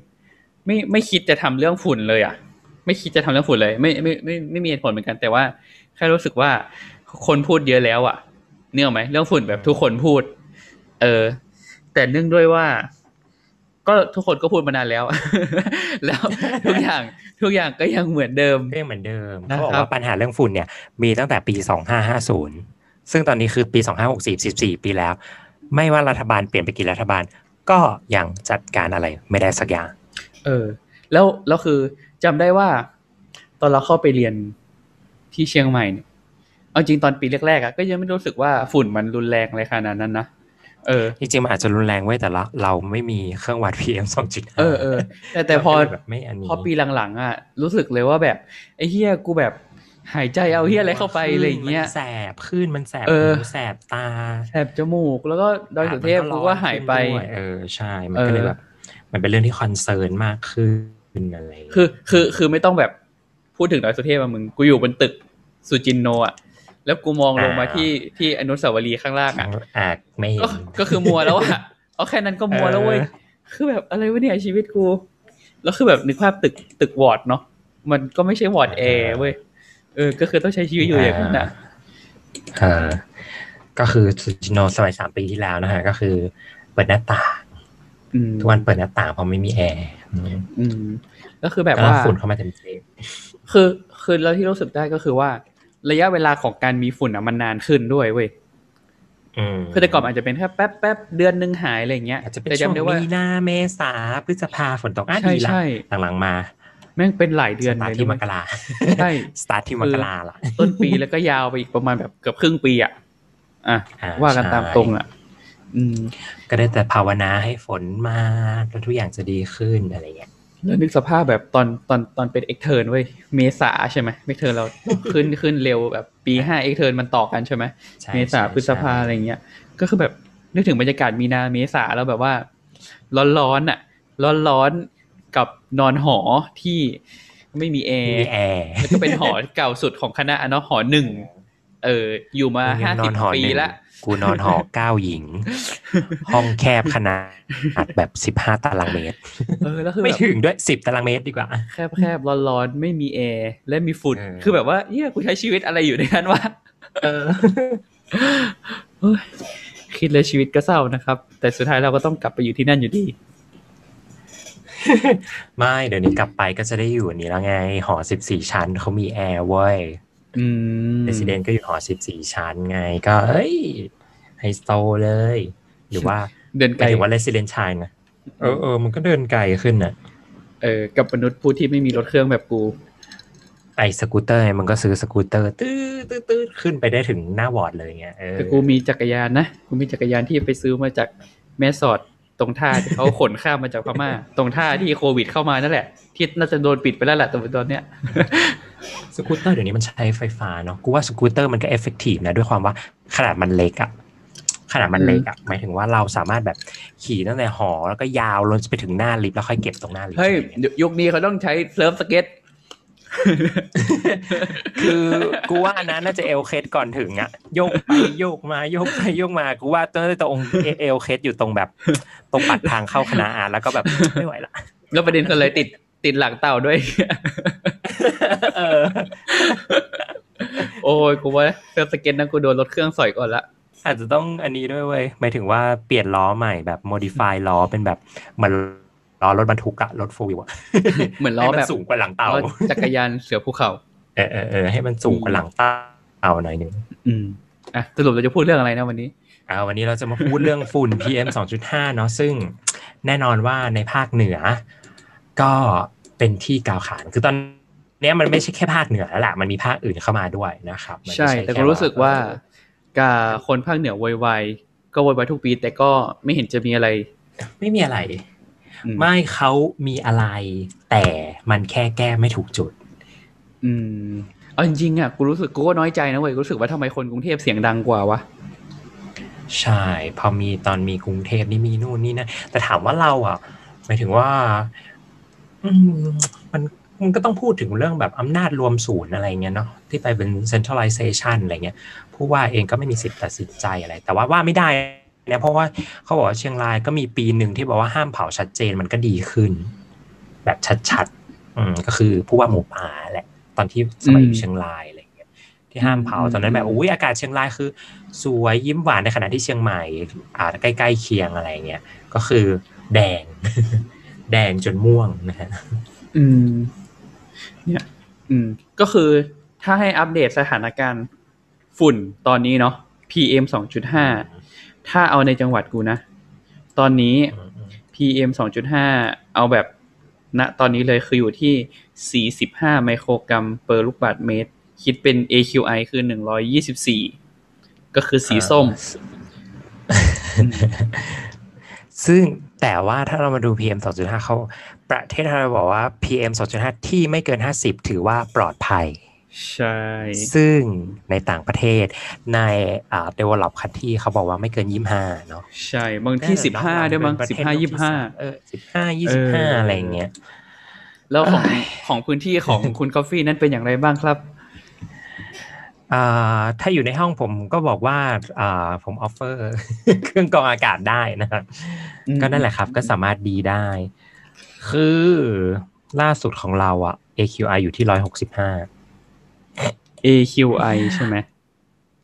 ไม่ไม่คิดจะทำเรื่องฝุ่นเลยอะ ไม่คิดจะทำเรื่องฝุ่นเลย ไม่ไม่ไม่ไม่มีเหตุผลเหมือนกัน แต่ว่าแค่รู้สึกว่าคนพูดเยอะแล้วอะเนื่องไหมเรื่องฝุ่นแบบทุกคนพูด เออ แต่เนื่องด้วยว่า ก็ทุกคนก็พูดมานานแล้ว แล้วทุกอย่างทุกอย่างก็ยังเหมือนเดิมก็ยังเหมือนเดิมนะครับเขาบอกว่าปัญหาเรื่องฝุ่นเนี่ย มีตั้งแต่ปี2550ซึ่งตอนนี้คือปี2564 14ปีแล้ว ไม่ว่ารัฐบาลเปลี่ยนไปกี่รัฐบาล ก็ยังจัดการอะไรไม่ได้สักอย่าง เออ แล้วแล้วคือจำได้ว่า ตอนเราเข้าไปเรียนที่เชียงใหม่เนี่ยเอาจริงตอนปีแรกๆอะก็ยังไม่รู้สึกว่าฝุ่นมันรุนแรงอะไรขนาดนั้นนะเออจริงๆมันอาจจะรุนแรงไว้ยแต่ละเราไม่มีเครื่องวัด PM 2.5เออเออแต่แต่พอเราก็เลยแบบไม่อันนี้พอปีหลังๆอะรู้สึกเลยว่าแบบไอ้เฮียกูแบบหายใจเอาเฮียอะไรเข้าไปอะไรอย่างเงี้ยมันแสบขึ้นมันแสบเออหูแสบตา แสบจมูกแล้วก็ดอยสุเทพมันกูร้ก็อนหายไปขึ้นด้วยเออใช่มันเออก็เลยแบบ มันเป็นเรื่องที่ concern มากขึ้นอะไรย่างเงี้ยคือคือคือไม่ต้องแบบพูดถึงดอยสุเทพอะมึงกูอยู่บนตึกสุจินโนอะแล้วกูมองลงมาที่ที่อนุสาวรีย์ข้างล่างอะอะไม่เห็ก็นก็คือมัวแล้วอะเอาแค่นั้นก็มัวแล้วเว้ยเออคือแบบอะไรวะเนี่ยชีวิตกู แล้วคือแบบนึกภาพตึกตึกวอร์ดเนาะมันก็ไม่ใช่วอร์ดแอร์เว้ยเออ ก็คือต้องใช้ชีวิตอยู่อย่างนั้นอะเออก็คือสุจิโนสมัยสามปีที่แล้วนะฮะ ก็คือเปิดหน้าต่างอืม ทุกวันเปิดหน้าต่างเพราะไม่มีแอร์อืมอืมก็คือแบบแล้วว่าฝุ่นเข้ามาเต็มเต็มคือคือแล้วที่รู้สึกได้ก็คือว่า ระยะเวลาของการมีฝุ่นอะมันนานขึ้นด้วยเว้ยอืมคือแต่ก่อนมันอาจจะเป็นแค่แป๊บแป๊บเดือนหนึ่งหายอะไรอย่างเงี้ยอาจจะเป็นแต่ช่วงจำได้ว่ามีนาเมษาพฤษภาฝนตกอะใช่ดีละใช่หลังๆมาแม่งเป็นหลายเดือนสตาเลร์ยทที่รู้มไหมกราใช่สตาร์ทที่มกราละต้นปีแล้วก็ยาวไปอีกประมาณแบบเกือบครึ่งปีอะอะอ่าว่ากันใช่ตามตรงอะ อืม ก็ได้แต่ภาวนาให้ฝนมาแล้วทุกอย่างจะดีขึ้นอะไรเงี้ยแล้วนึกสภาพแบบตอนตอนตอนเป็น extern เว้ยเมษาใช่ไหม extern เราขึ้นขึ้นเร็วแบบปีห้า extern มันต่อกันใช่ไหมใช่เมษาใช่พฤษภาใช่อะไรเงี้ย ก็คือแบบนึกถึงบรรยากาศมีนาเมษาแล้วแบบว่า ร้อนๆอะ ร้อนๆกับนอนหอที่ไม่มีแอไม่ร์มีแอร์แล้วก็เป็นหอเก่าสุดของคณะอะเนาะหอหนึ่งเอออยู่มามึงยัห้างนสิอบนหอปีหนึ่งละ กูนอนหอเก้าหญิง ห้องแคบขนาดแบบสิบห้าตารางเมตร เออแล้วคือไม่แบบถึงด้วยสิบตารางเมตรดีกว่า แคบแคบร้อนร้อนๆไม่มีแอร์และมีฝุ่นเออคือแบบว่าเฮียกูใช้ชีวิตอะไรอยู่ในนั้นวะเออเฮ้ยคิดเลยชีวิตก็เศร้านะครับ แต่สุดท้ายเราก็ต้องกลับไปอยู่ที่นั่นอยู่ดี ไม่เดี๋ยวนี้กลับไปก็จะได้อยู่อันนี้แล้วไง หอสิบสี่ชั้นเขามีแอร์เว้ยอืม resident ก็อยู่หอสิบสี่ชั้นไง ก็เอ้ยไฮโซเลย หรือว่าเดินไกลมายถึงว่า resident ชายนะเออเออมันก็เดินไกลขึ้นน่ะ เออ กับมนุษย์ผู้ที่ไม่มีรถเครื่องแบบกูไอสกูตเตอร์ไงมันก็ซื้อสกูตเตอร์ตื้อตื้อตื้อขึ้นไปได้ถึงหน้าวอร์ดเลยเงี้ยเออแต่กูมีจักรยานนะ กูมีจักรยานที่ไปซื้อมาจากแม่สอด ตรงท่าที่เขาขนข้ามมาจากพม่า ตรงท่าที่โควิดเข้ามานั่นแหละ ที่น่าจะโดนปิดไปแล้วแหละแต่ตอนเนี้ยสกูตเตอร์เดี๋ยวนี้มันใช้ไฟฟ้าเนาะกูว่าสกูตเตอร์มันก็ effective นะด้วยความว่าขนาดมันเล็กอะขนาดมันเล็กอะหมายถึงว่าเราสามารถแบบขี่ตั้งแต่หอแล้วก็ยาวลงไปถึงหน้าลิฟต์แล้วค่อยเก็บตรงหน้าลิฟต์เฮ้ยยุคนี้เขาต้องใช้ surf skate คือกูว่าอันนั้นน่าจะเอลเคสก่อนถึงอะโยกไปโยกมาโยกไปโยกมากูว่าตอนตรงเอลเคสอยู่ตรงแบบ ตรงปัดทางเข้าคณะอาร์ตแล้วก็แบบไม่ไหวละแล้วประเด็นคืออะไรติดติดหลังเต่าด้วยเออโอ้ยกูว่าเซิร์ฟสเก็ตนะกูโดนรถเครื่องสอยก่อนละอาจจะต้องอันนี้ด้วยเว้ยหมายถึงว่าเปลี่ยนล้อใหม่แบบ modify ล้อเป็นแบบเหมือน ล้อรถบรรทุกอะรถโฟวิวอะเหมือนล้อให้มัแบบสูงกว่าหลังเต่าล้อจักรยานเสือภูเขาเออเออเออให้มันสูงกว่าหลังเต่าหน่อยหนึงอืมอะสรุปเราจะพูดเรื่องอะไรนะวันนี้อ่าวันนี้เราจะมาพูดเรื่องฝุ่น PM 2.5 เนาะซึ่งแน่นอนว่าในภาคเหนือ ก็เป็นที่กล่าวขานคือตอนเนี้ยมันไม่ใช่แค่ภาคเหนือแล้วแหละมันมีภาคอื่นเข้ามาด้วยนะครับมันไม่ใช่ แต่ก็รู้สึกว่ากับคนภาคเหนือโวยวายก็โวยวายทุกปี แต่ก็ไม่เห็นจะมีอะไร ไม่มีอะไรอืม ไม่เขามีอะไร แต่มันแค่แก้ไม่ถูกจุด อืมเอาจริงๆอะกูรู้สึกกูก็น้อยใจนะเว้ยกูรู้สึกว่าทำไมคนกรุงเทพเสียงดังกว่าวะใช่ พอมีตอนมีกรุงเทพนี่มีนู่นนี่นะแต่ถามว่าเราอะหมายถึงว่า อืมมันมันก็ต้องพูดถึงเรื่องแบบอำนาจรวมศูนย์อะไรเงี้ยเนาะที่ไปเป็น centralization อะไรเงี้ยผู้ว่าเองก็ไม่มีสิทธิ์ตัดสินใจอะไร แต่ว่าว่าไม่ได้ นะเพราะว่าเขาบอกว่าเชียงรายก็มีปีหนึ่งที่บอกว่าห้ามเผาชัดเจนมันก็ดีขึ้น แบบชัดๆอืมก็คือผู้ว่าหมูป่าแหละ ตอนที่สมัยอยู่เชียงรายอะไรเงี้ยที่ห้ามเผาตอนนั้นแบบอุ้ยอากาศเชียงรายคือ สวยยิ้มหวานในขณะที่เชียงใหม่อ่าใกล้ๆเคียงอะไรเงี้ยก็คือแดง แดงจนม่วงนะฮะอืม เนี่ย อืม ก็คือถ้าให้อัปเดตสถานการณ์ฝุ่นตอนนี้เนาะ PM สองจุดห้า ถ้าเอาในจังหวัดกูนะ ตอนนี้ PM สองจุดห้าเอาแบบณตอนนี้เลยคืออยู่ที่ 45 ไมโครกรัมเปอร์ลูกบาศก์เมตร คิดเป็น AQI คือ 124 ก็คือสีส้ม ซึ่งแต่ว่าถ้าเรามาดู PM 2.5 เขาประเทศไทยเราบอกว่า PM 2.5 ที่ไม่เกิน 50 ถือว่าปลอดภัย ใช่ ซึ่งในต่างประเทศในอ่า develop country เขาบอกว่าไม่เกิน25เนาะใช่ บางที่15ด้วยมั้งเป็นประเทศ15โลกที่สาม25เออ15 25อะไรอย่างเงี้ยแล้วของของพื้นที่ของคุณกาแฟนั้นเป็นอย่างไรบ้างครับอ่าถ้าอยู่ในห้องผมก็บอกว่าอ่าผมออฟเฟอร์เครื่องกรองอากาศได้นะครับอืมก็นั่นแหละครับ ก็สามารถดีได้ คือล่าสุดของเราอะ AQI อยู่ที่ร้อยหกสิบห้า AQI ใช่ไหม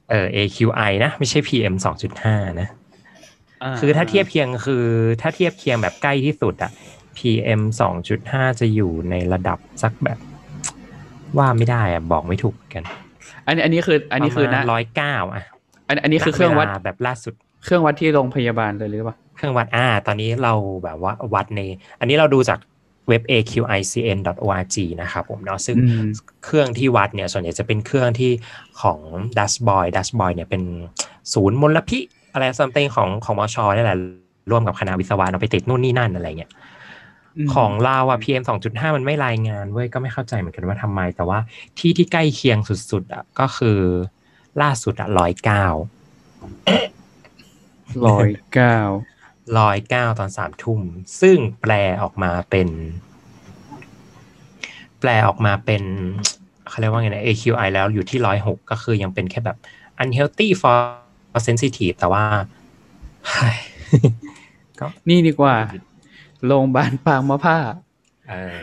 เออ AQI นะ ไม่ใช่ PM สองจุดห้านะ คือถ้าเทียบเคียงคือถ้าเทียบเคียงแบบใกล้ที่สุดอะ PM สองจุดห้าจะอยู่ในระดับสักแบบ ว่าไม่ได้อะบอกไม่ถูกกัน อันนี้อันนี้คือ อันนี้คือนะร้อยเก้าอะอันอันนี้คือเครื่องวัดณลาแบบล่าสุด เครื่องวัดที่โรงพยาบาลเลยหรือเปล่า เครื่องวัดอ่า ตอนนี้เราแบบว่าวัดใน อันนี้เราดูจาก เว็บ aqicn.org นะครับผมเนาะซึ่งอืมเครื่องที่วัดเนี่ยส่วนใหญ่จะเป็นเครื่องที่ของ Dashboy Dashboy เนี่ยเป็นศูนย์มลพิษอะไร something ของของมชนี่แหละร่วมกับคณะวิศวะเอาไปติดนู่นนี่นั่นอะไรเงี้ยมของเราอะ PM 2.5 มันไม่รายงานเว้ยก็ไม่เข้าใจเหมือนกันว่าทำไม แต่ว่าที่ที่ใกล้เคียงสุดๆอะก็คือล่าสุดอะร้อยเก้าร้อยเก้า ร้อยเก้าตอนสามทุ่ม ซึ่งแปลออกมาเป็น แปลออกมาเป็นเขาเรียกว่าไงนะ AQI แล้วอยู่ที่ร้อยหกก็คือยังเป็นแค่แบบ unhealthy for sensitive แต่ว่าก็นี่ดีกว่าโรงพยาบาลปางมะผ้าเออ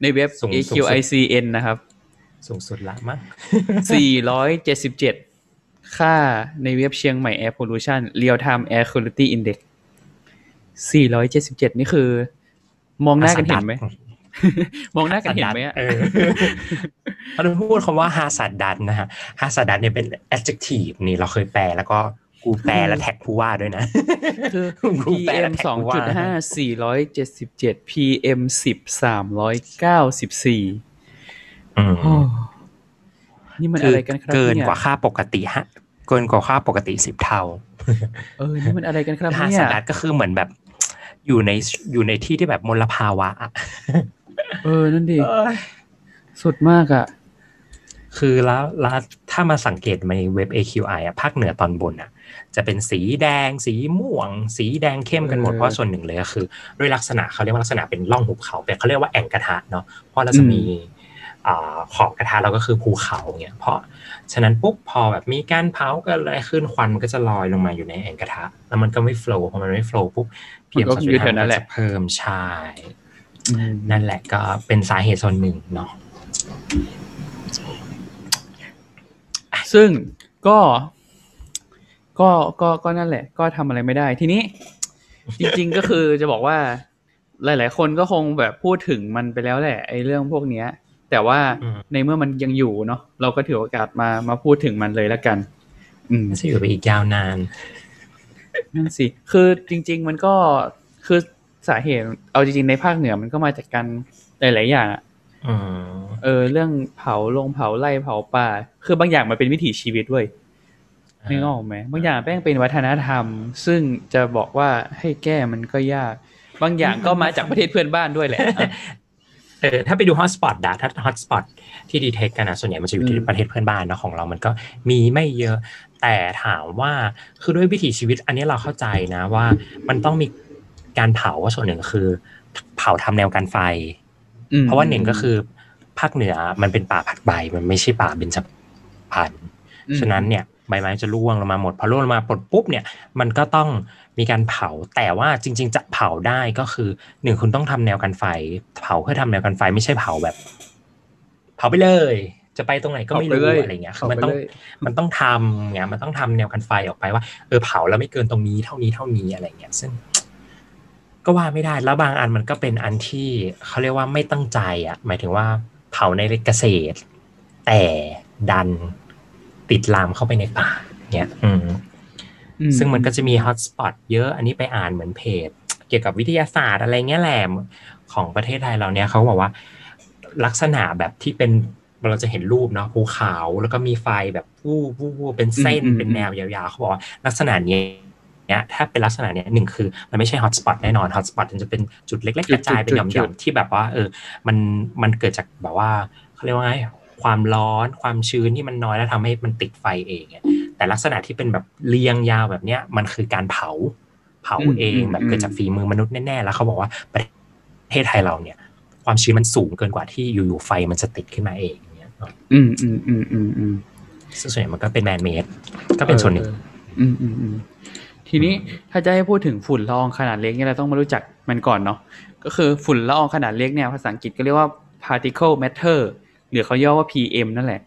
ในเว็บสูงสุด AQICN นะครับ สูงสุดละมั้ง477 ค่าในเว็บเชียงใหม่ Air Pollution Real Time Air Quality Index 477 นี่คือ มองหน้ากันเห็นไหม มองหน้ากันเห็นไหมอะเออเราพูดคำว่าฮาสัดดันนะฮะฮาสัดดันเนี่ยเป็น adjective นี่เราเคยแปลแล้วก็กูแปลแล้วแท็กผู้ว่าด้วยนะ คือกูแปล PM แล้วแท็กผู้ว่า2.5 477 PM 10 394อืมโอ้นี่มันอะไรกันครับเกินเนี่ยกว่าค่าปกติฮะเกินกว่าค่าปกติสิบเท่า เออ นี่มันอะไรกันครับฮาเนี่สัยดดันก็คือเหมือนแบบ อยู่ในอยู่ในที่ที่แบบมลภาวะอะเออ นั่นดิ สุดมากอะ คือแล้วแล้วถ้ามาสังเกตในเว็บ AQI อะภาคเหนือตอนบนอะ จะเป็นสีแดง สีม่วง สีแดงเข้มกันหมดเออเพราะส่วนหนึ่งเลยก็คือด้วยลักษณะเขาเรียกว่าลักษณะเป็นร่องหุบเขาเป็นเขาเรียกว่าแอ่งกระทะเนาะเพราะเราจะมีอ่าขอบกระทะเราก็คือภูเขาเนี่ยเพราะ ฉะนั้นปุ๊บพอแบบมีการเผาก็เลยขึ้นควันมันก็จะลอยลงมาอยู่ในแอ่งกระทะ แล้วมันก็ไม่โฟล์พอมันไม่โฟล์ปุ๊บมันก็อยู่แถวนั้นแหละจะเพิ่มใช่อืมนั่นแหละก็เป็นสาเหตุส่วนหนึ่งเนาะซึ่งก็ก็ก็ก็นั่นแหละ ก็ทำอะไรไม่ได้ ทีนี้ จริง ๆ ก็คือจะบอกว่า หลาย ๆ คนก็คงแบบพูดถึงมันไปแล้วแหละไอ้เรื่องพวกเนี้ย แต่ว่าอืมในเมื่อมันยังอยู่เนาะเราก็ถือโอกาสมามาพูดถึงมันเลยละกัน อืมจะอยู่ไปอีกยาวนานนั่นสิคือจริง ๆ มันก็คือสาเหตุ เอาจริง ๆ ในภาคเหนือมันก็มาจากการหลาย ๆ อย่างอะอืมเออ เรื่องเผาลงเผาไร่เผาป่า คือบางอย่างมันเป็นวิถีชีวิตเว้ยนึกออกไหมบางอย่างแม่งเป็นวัฒนธรรม ซึ่งจะบอกว่าให้แก้มันก็ยาก บางอย่างก็มาจากประเทศเพื่อนบ้านด้วยแหละอะ เออถ้าไปดู hotspot อะถ้า hotspot ที่ detect กันนะส่วนใหญ่มันจะอยู่อืที่มประเทศเพื่อนบ้านเนาะของเรามันก็มีไม่เยอะแต่ถามว่าคือด้วยวิถีชีวิตอันนี้เราเข้าใจนะว่ามันต้องมีการเผาว่าส่วนหนึ่งคือ เผาทำแนวกันไฟอืมเพราะว่าหนึ่งก็คือภาคเหนือมันเป็นป่าผัดใบมันไม่ใช่ป่าเบญจพรรณอืมฉะนั้นเนี่ยใบไม้จะร่วงลงมาหมดพอร่วงลงมาปลดปุ๊บเนี่ยมันก็ต้อง มีการเผาแต่ว่าจริง ๆ จะเผาได้ก็คือหนึ่งคุณต้องทำแนวกันไฟ เผาเพื่อทำแนวกันไฟไม่ใช่เผาแบบ เผาไปเลย จะไปตรงไหนก็ไม่รู้เผาปลอะไรเงี้ยคือมันเผาต้องไปเลยมันต้องทำเงี้ยมันต้องทำแนวกันไฟออกไปว่าเออเผาแล้วไม่เกินตรงนี้เท่านี้เท่านี้อะไรเงี้ยซึ่ง ก็ว่าไม่ได้แล้วบางอันมันก็เป็นอันที่เขาเรียกว่าไม่ตั้งใจอะ หมายถึงว่าเผาในเกษตร แต่ดันติดลามเข้าไปในป่าเนี่ยอืมอื ซึ่งมันก็จะมีฮอตสปอตเยอะอันนี้ไปอ่านเหมือนเพจ เกี่ยวกับวิทยาศาสตร์อะไรเงี้ยแหละของประเทศไทยเราเนี่ยเขาบอกว่าลักษณะแบบที่เป็นเราจะเห็นรูปเนาะภูเขาแล้วก็มีไฟแบบวูบวูบวูบเป็นเส้นเป็นแนวยาวๆเขาบอกว่าลักษณะเนี้ยเนี่ยถ้าเป็นลักษณะเนี้ยหนึ่งคือมันไม่ใช่ hotspot แน่นอน hotspot มันจะเป็นจุดเล็กๆกระจายเป็นหย่อมๆที่แบบว่า เออ มันมันเกิดจากแบบว่าเขาเรียกว่าไงความร้อนความชื้นที่มันน้อยแล้วทำให้มันติดไฟเองอะ แต่ลักษณะที่เป็นแบบเรียงยาวแบบเนี้ยมันคือการเผาเผาเองแบบเกิดจากฝีมือมนุษย์แน่ๆแล้วเขาบอกว่าประเทศไทยเราเนี่ย ความชื้นมันสูงเกินกว่าที่อยู่ๆไฟมันจะติดขึ้นมาเองเนี่ยเนอะอืมอืมอืมอืมอืมซึ่งส่วนใหญ่มันก็เป็นแมนเมดก็เป็นส่วนหนึ่งอออืมอืมอืมทีนี้ถ้าจะให้พูดถึงฝุ่นละอองขนาดเล็กเนี่ยเราต้องมารู้จักมันก่อนเนาะก็คือฝุ่นละอองขนาดเล็กเนี่ยภาษาอังกฤษก็เรียกว่า particle matter หรือเขาย่อว่า PM นั่นแหละ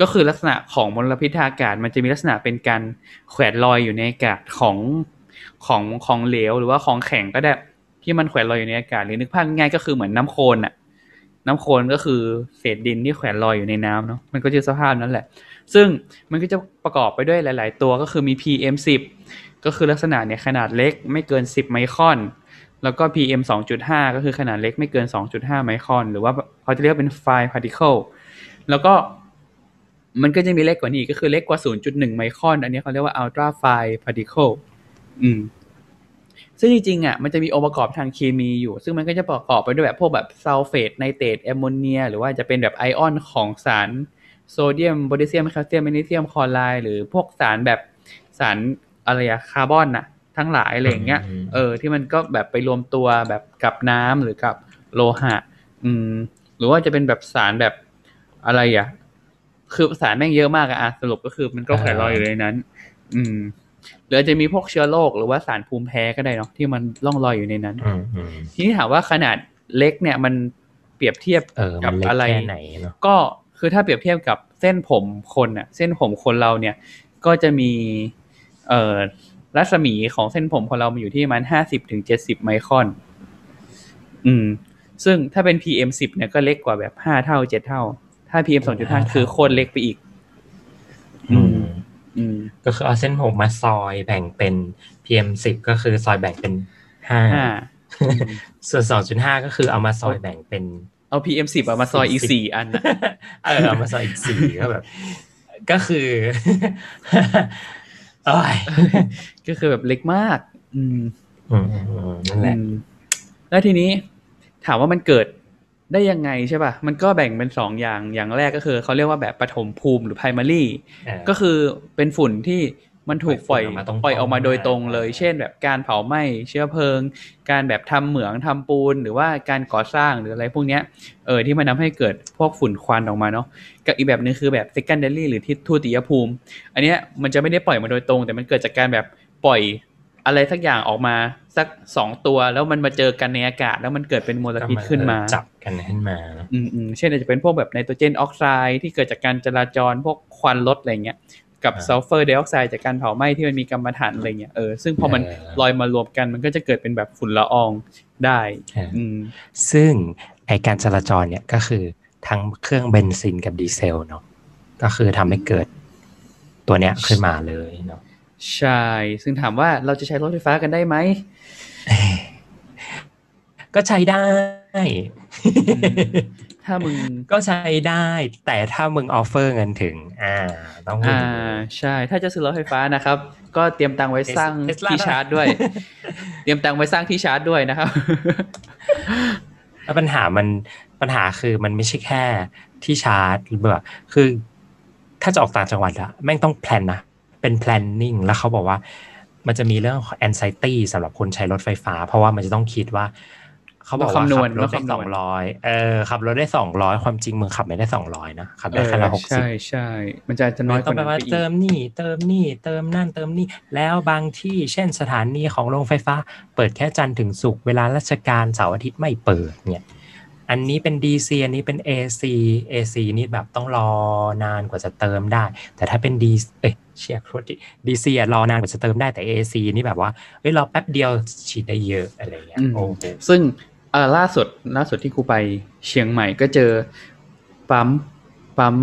ก็คือลักษณะของมลพิษทางอากาศ มันจะมีลักษณะเป็นการแขวนลอยอยู่ในอากาศของของของเหลวหรือว่าของแข็งก็ได้ที่มันแขวนลอยอยู่ในอากาศหรือนึกภาพง่ายก็คือเหมือนน้ำโคลนอะน้ำโคลนก็คือเศษดินที่แขวนลอยอยู่ในน้ำเนาะมันก็จะสภาพนั้นแหละ ซึ่งมันก็จะประกอบไปด้วยหลาย ๆ ตัวก็คือมี PM10 ก็คือลักษณะเนี่ยขนาดเล็กไม่เกิน 10 ไมครอน แล้วก็ PM 2.5 ก็คือขนาดเล็กไม่เกิน 2.5 ไมครอน หรือว่าเขาจะเรียกว่าเป็น fine particle แล้วก็ มันก็จะมีเล็กกว่านี้ก็คือเล็กกว่า 0.1 ไมครอน อันนี้เขาเรียกว่า ultra fine particle อืม ซึ่งจริงๆอะมันจะมีองค์ประกอบทางเคมีอยู่ ซึ่งมันก็จะประกอบไปด้วยแบบพวกแบบซัลเฟตไนเตรตแอมโมเนีย หรือว่าจะเป็นแบบไอออนของสารโซเดียมโพแทสเซียมแคลเซียมแมกนีเซียมคลอไรด์หรือพวกสารแบบสารอะไรอะคาร์บอนน่ะ ทั้งหลายอะไรอย่างเงี้ยอืมเออ ที่มันก็แบบไปรวมตัวแบบกับน้ำหรือกับโลหะ อืม หรือว่าจะเป็นแบบสารแบบอะไรอะ คือสารแม่งเยอะมากอะอะสรุปก็คือมันก็แขวนลอยอยู่ในนั้น อืมหรืออาจจะมีพวกเชื้อโรคหรือว่าสารภูมิแพ้ก็ได้เนาะที่มันล่องลอยอยู่ในนั้นอืมอืมทีนี้ถามว่าขนาดเล็กเนี่ยมันเปรียบเทียบเออกัมันเล็กอะไรแค่ไหนเนาะก็คือถ้าเปรียบเทียบกับเส้นผมคนอะเส้นผมคนเราเนี่ย ก็จะมี เอ่อรัศมีของเส้นผมของเรามันอยู่ที่ประมาณห้าสิบถึงเจ็ดสิบไมครอน อืม ซึ่งถ้าเป็น PM สิบเนี่ยก็เล็กกว่าแบบห้าเท่าเจ็ดเท่า ถ้า PM สองจุดห้าคือโคตรเล็กไปอีกอืมอืมก็คือเอาเส้นผมมาซอยแบ่งเป็น PM สิบก็คือซอยแบ่งเป็นห้าห้าส่วนสองจุดห้าก็คือเอามาซอยแบ่งเป็น เอา PM สิบมาซอยอีกสี่อันอะเออเอามาซอยอีกสี่ก็แบบ ก็คือโอ้ยก็คือแบบเล็กมาก อืมอืมอืมอืมนั่นแหละอืมแล้วทีนี้ ถามว่ามันเกิด ได้ยังไงใช่ป่ะ มันก็แบ่งเป็นสองอย่าง อย่างแรกก็คือเขาเรียกว่าแบบปฐมภูมิหรือ primary เออก็คือเป็นฝุ่นที่มันถูกปล่อยปล่อยฝุ่นออกมาตรงๆปล่อยออกมาโดยตรงเลยอ่าเช่น แบบการเผาไหม้เชื้อเพลิง การแบบทำเหมืองทำปูน หรือว่าการก่อสร้างหรืออะไรพวกเนี้ย เออที่มันทาให้เกิดพวกฝุ่นควันออกมาเนาะ กับอีกแบบหนึงคือแบบ secondary หรือที่ทุติยภูมิ อันเนี้ยมันจะไม่ได้ปล่อยมาโดยตรง แต่มันเกิดจากการแบบปล่อย อะไรสักอย่างออกมาสักสองตัวแล้วมันมาเจอกันในอากาศ แล้วมันเกิดเป็นมลพิษขึ้นมาจับกันขึ้นมาอืมอืมเช่นอาจจะเป็นพวกแบบไนโตรเจนออกไซด์ที่เกิดจากการจราจรพวกควันรถอะไรเงี้ยกับอ่าซัลเฟอร์ไดออกไซด์จากการเผาไหม้ที่มันมีกัมมันฐานอะไรเงี้ยเออซึ่งพอมันเออลอยมารวมกันมันก็จะเกิดเป็นแบบฝุ่นละอองได้เอออือืมซึ่งไอการจราจรเนี่ยก็คือทั้งเครื่องเบนซินกับดีเซลเนาะก็คือทำให้เกิดตัวเนี้ยขึ้นมาเลยเนาะ ใช่ ซึ่งถามว่าเราจะใช้รถไฟฟ้ากันได้ไหม ก็ใช้ได้ ถ้ามึงก็ใช้ได้ แต่ถ้ามึง afford เงินถึง อ่า ต้องพูดอ่าอย่างนี้ใช่ ถ้าจะซื้อรถไฟฟ้านะครับ ก็เตรียมตังค์ไว้สร้าง Tesla ที่ชาร์จด้วย เตรียมตังค์ไว้สร้างที่ชาร์จด้วยนะครับแล้วปัญหามันปัญหาคือมันไม่ใช่แค่ที่ชาร์จหรือแบบคือ ถ้าจะออกต่างจังหวัดอะแม่งต้องแพลนนะ เป็น planning แล้วเขาบอกว่า มันจะมีเรื่อง anxiety สำหรับคนใช้รถไฟฟ้า เพราะว่ามันจะต้องคิดว่า เขาบอกว่าคำนวณขับรถได้คำนสวอณงร้อยเออขับรถได้สองร้อยความจริงมึงขับไม่ได้สองร้อยนะขับเอได้อแค่ละหกสิบใช่ใช่มันจะจะน้อยกต้องว่าไปนั้นว่าไปอีกเติมนี่ เติมนี่ เติมนั่นเติมนี่ แล้วบางที่เช่นสถานีของโรงไฟฟ้า เปิดแค่จันทร์ถึงศุกร์เวลาราชการเสาร์อาทิตย์ไม่เปิดเนี่ย อันนี้เป็น DC อันนี้เป็น AC AC นี่แบบต้องรอนานกว่าจะเติมได้ แต่ถ้าเป็น D เอ้ยเชียร์โทษที DC อะรอนานกว่าจะเติมได้แต่ AC นี่แบบว่าเฮ้ยรอแป๊บเดียวฉีดได้เยอะอะไรเงี้ยอืมโอ้โหซึ่งเอ่อล่าสุดล่าสุดที่กูไปเชียงใหม่ก็เจอปั๊มปั๊ม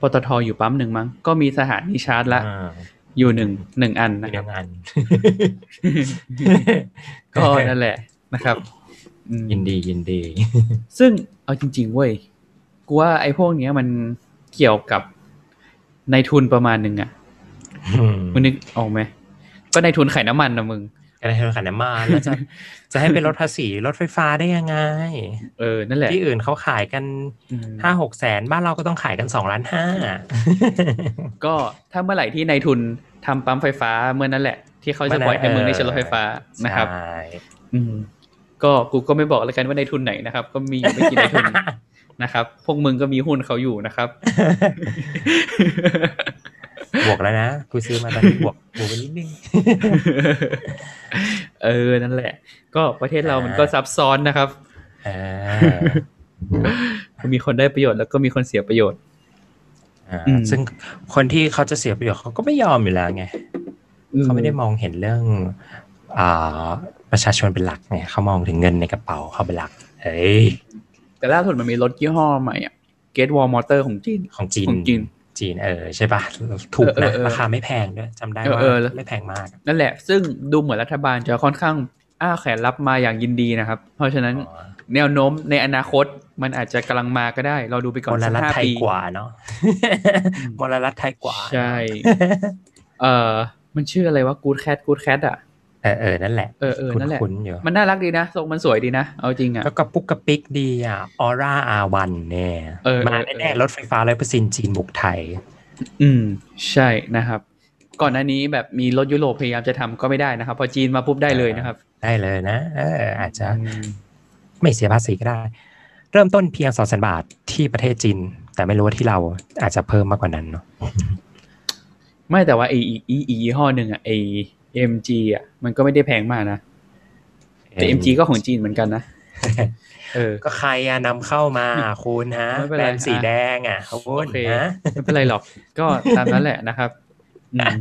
ปตทอยู่ปั๊มหนึ่งมั้งก็มีสถานีชาร์จละอ่าอยู่หนึ่งหนึ่งอันมีนะครับน้ำงานก็นั่นแหละนะครับอืม ยินดียินดี ซึ่งเอาจริง ๆ เว้ย กูว่าไอ้พวกเนี้ยมันเกี่ยวกับในทุนประมาณหนึ่งอะมึงนึกออกไหม ก็ในทุนขายน้ำมันนะมึงก็ได้ให้ขันน้ำมันแล้วจะจะให้เป็นรถภาษีรถไฟฟ้าได้ยังไง เออ นั่นแหละ ที่อื่นเขาขายกันอืมห้าหกแสน บ้านเราก็ต้องขายกันสองล้านห้า ก็ถ้าเมื่อไหร่ที่ในทุนทำปั๊มไฟฟ้าเมื่อนั้นแหละ ที่เขาจะปล่อยให้มึงได้ใช้รถไฟฟ้านะครับใช่อืม ก็กูก็ไม่บอกแล้วกันว่าในทุนไหนนะครับ ก็มีอยู่ไม่กี่ในทุนนะครับ พวกมึงก็มีหุ้นเขาอยู่นะครับ บวกแล้วนะกูซื้อมาตอนนี้บวกบวกไปนิดนึงเออนั่นแหละ ก็ประเทศเรามันก็ซับซ้อนนะครับอ่ามีคนได้ประโยชน์แล้วก็มีคนเสียประโยชน์อ่าอืมซึ่งคนที่เขาจะเสียประโยชน์เขาก็ไม่ยอมอยู่แล้วไงเขาไม่ได้มองเห็นเรื่องอ่า ประชาชนเป็นหลักไงเขามองถึงเงินในกระเป๋าเขาเป็นหลัก เฮ้ยแต่ล่าสุดมันมีรถยี่ห้อใหม่อะ Get Wall Motor ของจีนของจีนของจีนจีนเออใช่ปะถูกเออนะเออเออราคาไม่แพงด้วยจำได้เออว่าเออแล้วไม่แพงมาก นั่นแหละ ซึ่งดูเหมือนรัฐบาลจะค่อนข้างอ้าแขนรับมาอย่างยินดีนะครับ เพราะฉะนั้นอ๋อแนวโน้มในอนาคตมันอาจจะกำลังมาก็ได้ เราดูไปก่อมนลสักรัฐห้าไทยปีกว่าเนาะมลรัฐไทยกว่า ใช่ เออมันชื่ออะไรวะ Good Cat Good Cat อะ เออเออนั่นแหละเออเออนั่นแหละคุ้นๆอยู่มันน่ารักดีนะทรงมันสวยดีนะเอาจริงอะแล้วก็ปุกกระปิกดีอะออร่าอาวันเนี่ยเออเออมาเออแน่ๆรถไฟฟ้าร้อยเปอร์เซ็นจีนบุกไทย อืม ใช่นะครับ ก่อนหน้านี้แบบมีรถยุโรปพยายามจะทำก็ไม่ได้นะครับ พอจีนมาปุ๊บได้เลยนะครับ ได้เลยนะเอออาจจะอืมไม่เสียภาษีก็ได้ เริ่มต้นเพียงสองแสนบาทที่ประเทศจีน แต่ไม่รู้ว่าที่เราอาจจะเพิ่มมากกว่านั้นเนาะไม่แต่ว่าไออีอีอียี่ห้อหนึ่งอะไอ เอ็มจีอะมันก็ไม่ได้แพงมากนะ แต่เอ็มจีก็ของจีนเหมือนกันนะเออ ก็ใครอะนำเข้ามาคุณฮะไม่เป็นแบไรรนด์สีแดงอะเขาพูดโอเคนะไม่เป็นไรหรอก ก็ตามนั้นแหละนะครับอืม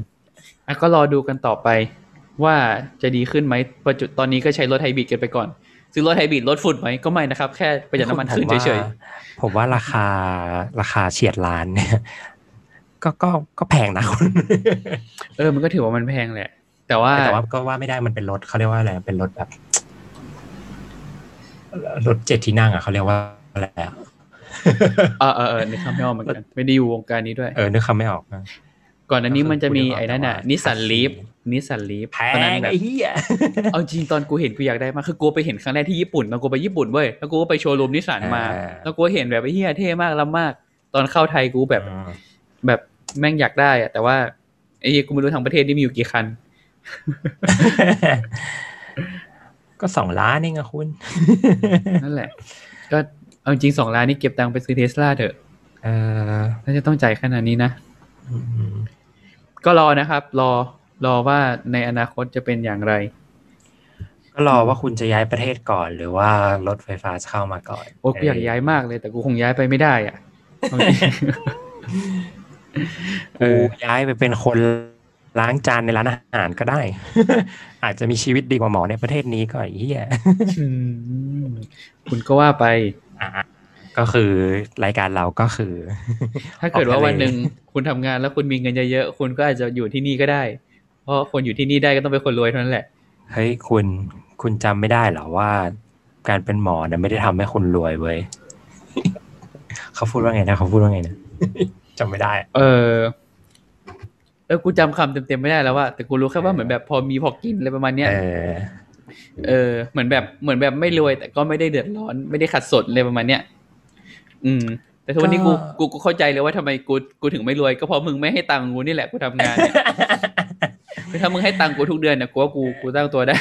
อะก็รอดูกันต่อไป ว่าจะดีขึ้นไหมปัจจุตอนนี้ก็ใช้รถไฮบริดกันไปก่อน ซื้อรถไฮบริดลดฝุ่นไหมก็ไม่นะครับ แค่ประหยัดน้ำมันขึ้นเฉยๆผมว่าราคาราคาเฉียดล้านเนี่ยก็ก็ก็แพงนะคุณๆเออ มันก็ถือว่ามันแพงแหละ แต่ว่าแต่ว่าก็ว่าไม่ได้มันเป็นรถเขาเรียกว่าอะไรเป็นรถแบบรถเจ็ดที่นั่งอะเขาเรียกว่าอะไรอะเออเออเออนึกคำไม่ออกเหมือนกันไม่ได้อยู่วงการนี้ด้วย เออนึกคำไม่ออกนะก่อนอันนี้มันจะมีก็คือไอ้นั่นอะพูดได้นิสสันว่า Leaf Nissan Leaf แพตอนนั้นงแบบไอ้เหี้ยเอาจริงตอนกูเห็นกูอยากได้มากคือกูไปเห็นครั้งแรกที่ญี่ปุ่นตอนกูไปญี่ปุ่นเว้ยแล้วกูก็ไปโชว์รูมนิสสันมา แล้วกูเห็นแบบไอ้เหี้ยเท่มากล้ำมาก ตอนเข้าไทยกูแบบ แบบแม่งอยากได้อะแต่ว่าไอ้เหี้ยกูไม่รู้ทางประเทศนี่มีอยู่กี่คัน ก็สองล้านเองอะคุณ นั่นแหละ ก็เอาจริงสองล้านนี่เก็บตังค์ไปซื้อเทสลาเถอะเออถ้าจะต้องจ่ายขนาดนี้นะอืมก็รอนะครับ รอรอว่าในอนาคตจะเป็นอย่างไร ก็รอว่าคุณจะย้ายประเทศก่อน หรือว่ารถไฟฟ้าจะเข้ามาก่อน โอ้กูอยากย้ายมากเลย แต่กูคงย้ายไปไม่ได้อะเอาจริงเอกูอย้ายไปเป็นคน ล้างจานในร้านอาหารก็ได้ อาจจะมีชีวิตดีกว่าหมอในประเทศนี้ก็ไอ้เหี้ยอืมคุณก็ว่าไปอะก็คือรายการเราก็คือ ถ้าเกิดว่าออกทะเลวันหนึ่งคุณทำงานแล้วคุณมีเงินเยอะๆคุณก็อาจจะอยู่ที่นี่ก็ได้ เพราะคนอยู่ที่นี่ได้ก็ต้องเป็นคนรวยเท่านั้นแหละเฮ้ยคุณคุณจำไม่ได้เหรอว่า การเป็นหมอเนี่ยไม่ได้ทำให้คุณรวยเว้ยเขาพูดว่าไงนะเขาพูดว่าไงนะจำไม่ได้ เออเออกูจำคำเต็มๆไม่ได้แล้วว่าแต่กูรู้แค่ว่าเหมือนแบบพอมีพอกินอะไรประมาณเนี้ยเออเออ เหมือนแบบเหมือนแบบไม่รวย แต่ก็ไม่ได้เดือดร้อนไม่ได้ขัดสนอะไรประมาณเนี้ยอืม แต่ทุกวันนี้กูกูกูเข้าใจเลยว่าทำไมกูกูถึงไม่รวย ก็เพราะมึงไม่ให้ตังค์กูนี่แหละกูทำงานเนี่ยคือถ้ามึงให้ตังค์กูทุกเดือนเนี่ยกูว่ากูกูตั้งตัวได้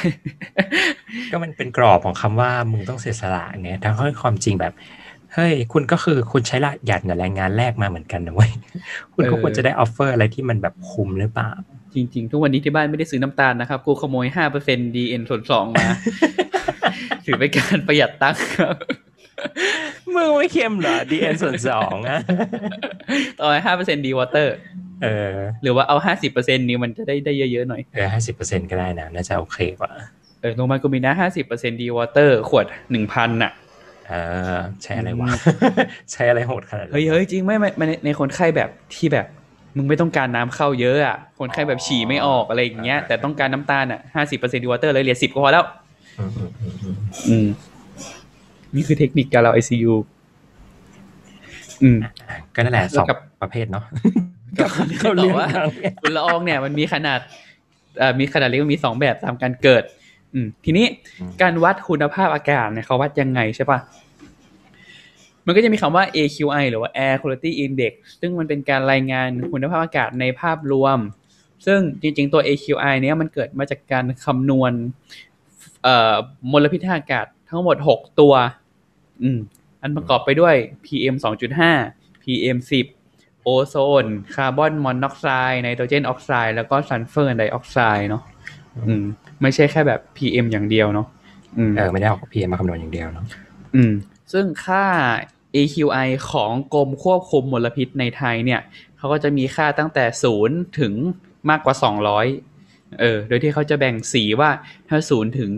ก็มันเป็นกรอบของคำว่ามึงต้องเสียสละไงทั้งที่ความจริงแบบ เฮ้ยคุณก็คือคุณใช้ประหยัดกับแรงงานแรกมาเหมือนกันนะเว้ยคุณก็เออควรจะได้ offer อะไรที่มันแบบคุ้มหรือเปล่า จริง ๆ ทุกวันนี้ที่บ้านไม่ได้ซื้อน้ำตาลนะครับ กูขโมยห้าเปอร์เซ็น DN ส่วนสองมา ถือเป็นการประหยัดตังค์ครับมึงไม่เค็มเหรอ DN ส่วนสองอะต่อห้าเปอร์เซ็น D water เออ หรือว่าเอาห้าสิบเปอร์เซ็นนี้มันจะได้ได้เยอะๆหน่อยเออห้าสิบเปอร์เซ็นก็ได้นะน่าจะโอเคกว่าเออโรงพยาบาลกูมีนะห้าสิบเปอร์เซ็น D water ขวดหนึ่งพันน่ะ เออใช้อะไรวะใช้อะไรโหดขนาดนั้นเฮ้ยเฮ้ยจริงไม่ไม่ไม่ในในคนไข้แบบที่แบบ มึงไม่ต้องการน้ำเข้าเยอะอะคนไข้แบบฉี่ไม่ออกอะไรอย่างเงี้ย แต่ต้องการน้ำตาลอะห้าสิบเปอร์เซ็น D water เลยเหลือสิบก็พอแล้วอืมอืมอืมอืมอืมนี่คือเทคนิคการเราไอซียูอืมก็นั่นแหละแล้วสองกับประเภทเนาะกับเขาเรียกว่าว่าฝุ่นละอองเนี่ยมันมีขนาดเอ่อมีขนาดเล็กมีสองแบบตามการเกิด อืมทีนี้การวัดคุณภาพอากาศเนี่ยเขาวัดยังไงใช่ปะมันก็จะมีคำว่า AQI หรือว่า Air Quality Index ซึ่งมันเป็นการรายงานคุณภาพอากาศในภาพรวม ซึ่งจริง ๆ ตัว AQI เนี้ยมันเกิดมาจากการคำนวณมลพิษทางอากาศทั้งหมด 6 ตัว อืม อันประกอบไปด้วย PM 2.5 PM 10 โอโซน คาร์บอนมอนอกไซด์ ไนโตรเจนออกไซด์ แล้วก็ซัลเฟอร์ไดออกไซด์เนาะ อืม ไม่ใช่แค่แบบ PM อย่างเดียวเนาะอืมเออไม่ได้เอาพีมาคำนวณอย่างเดียวเนาะอืม ซึ่งค่า AQI ของกรมควบคุมมลพิษในไทยเนี่ยเขาก็จะมีค่าตั้งแต่ศูนย์ถึงมากกว่า200เออ โดยที่เขาจะแบ่งสีว่าถ้าศูนย์ถึง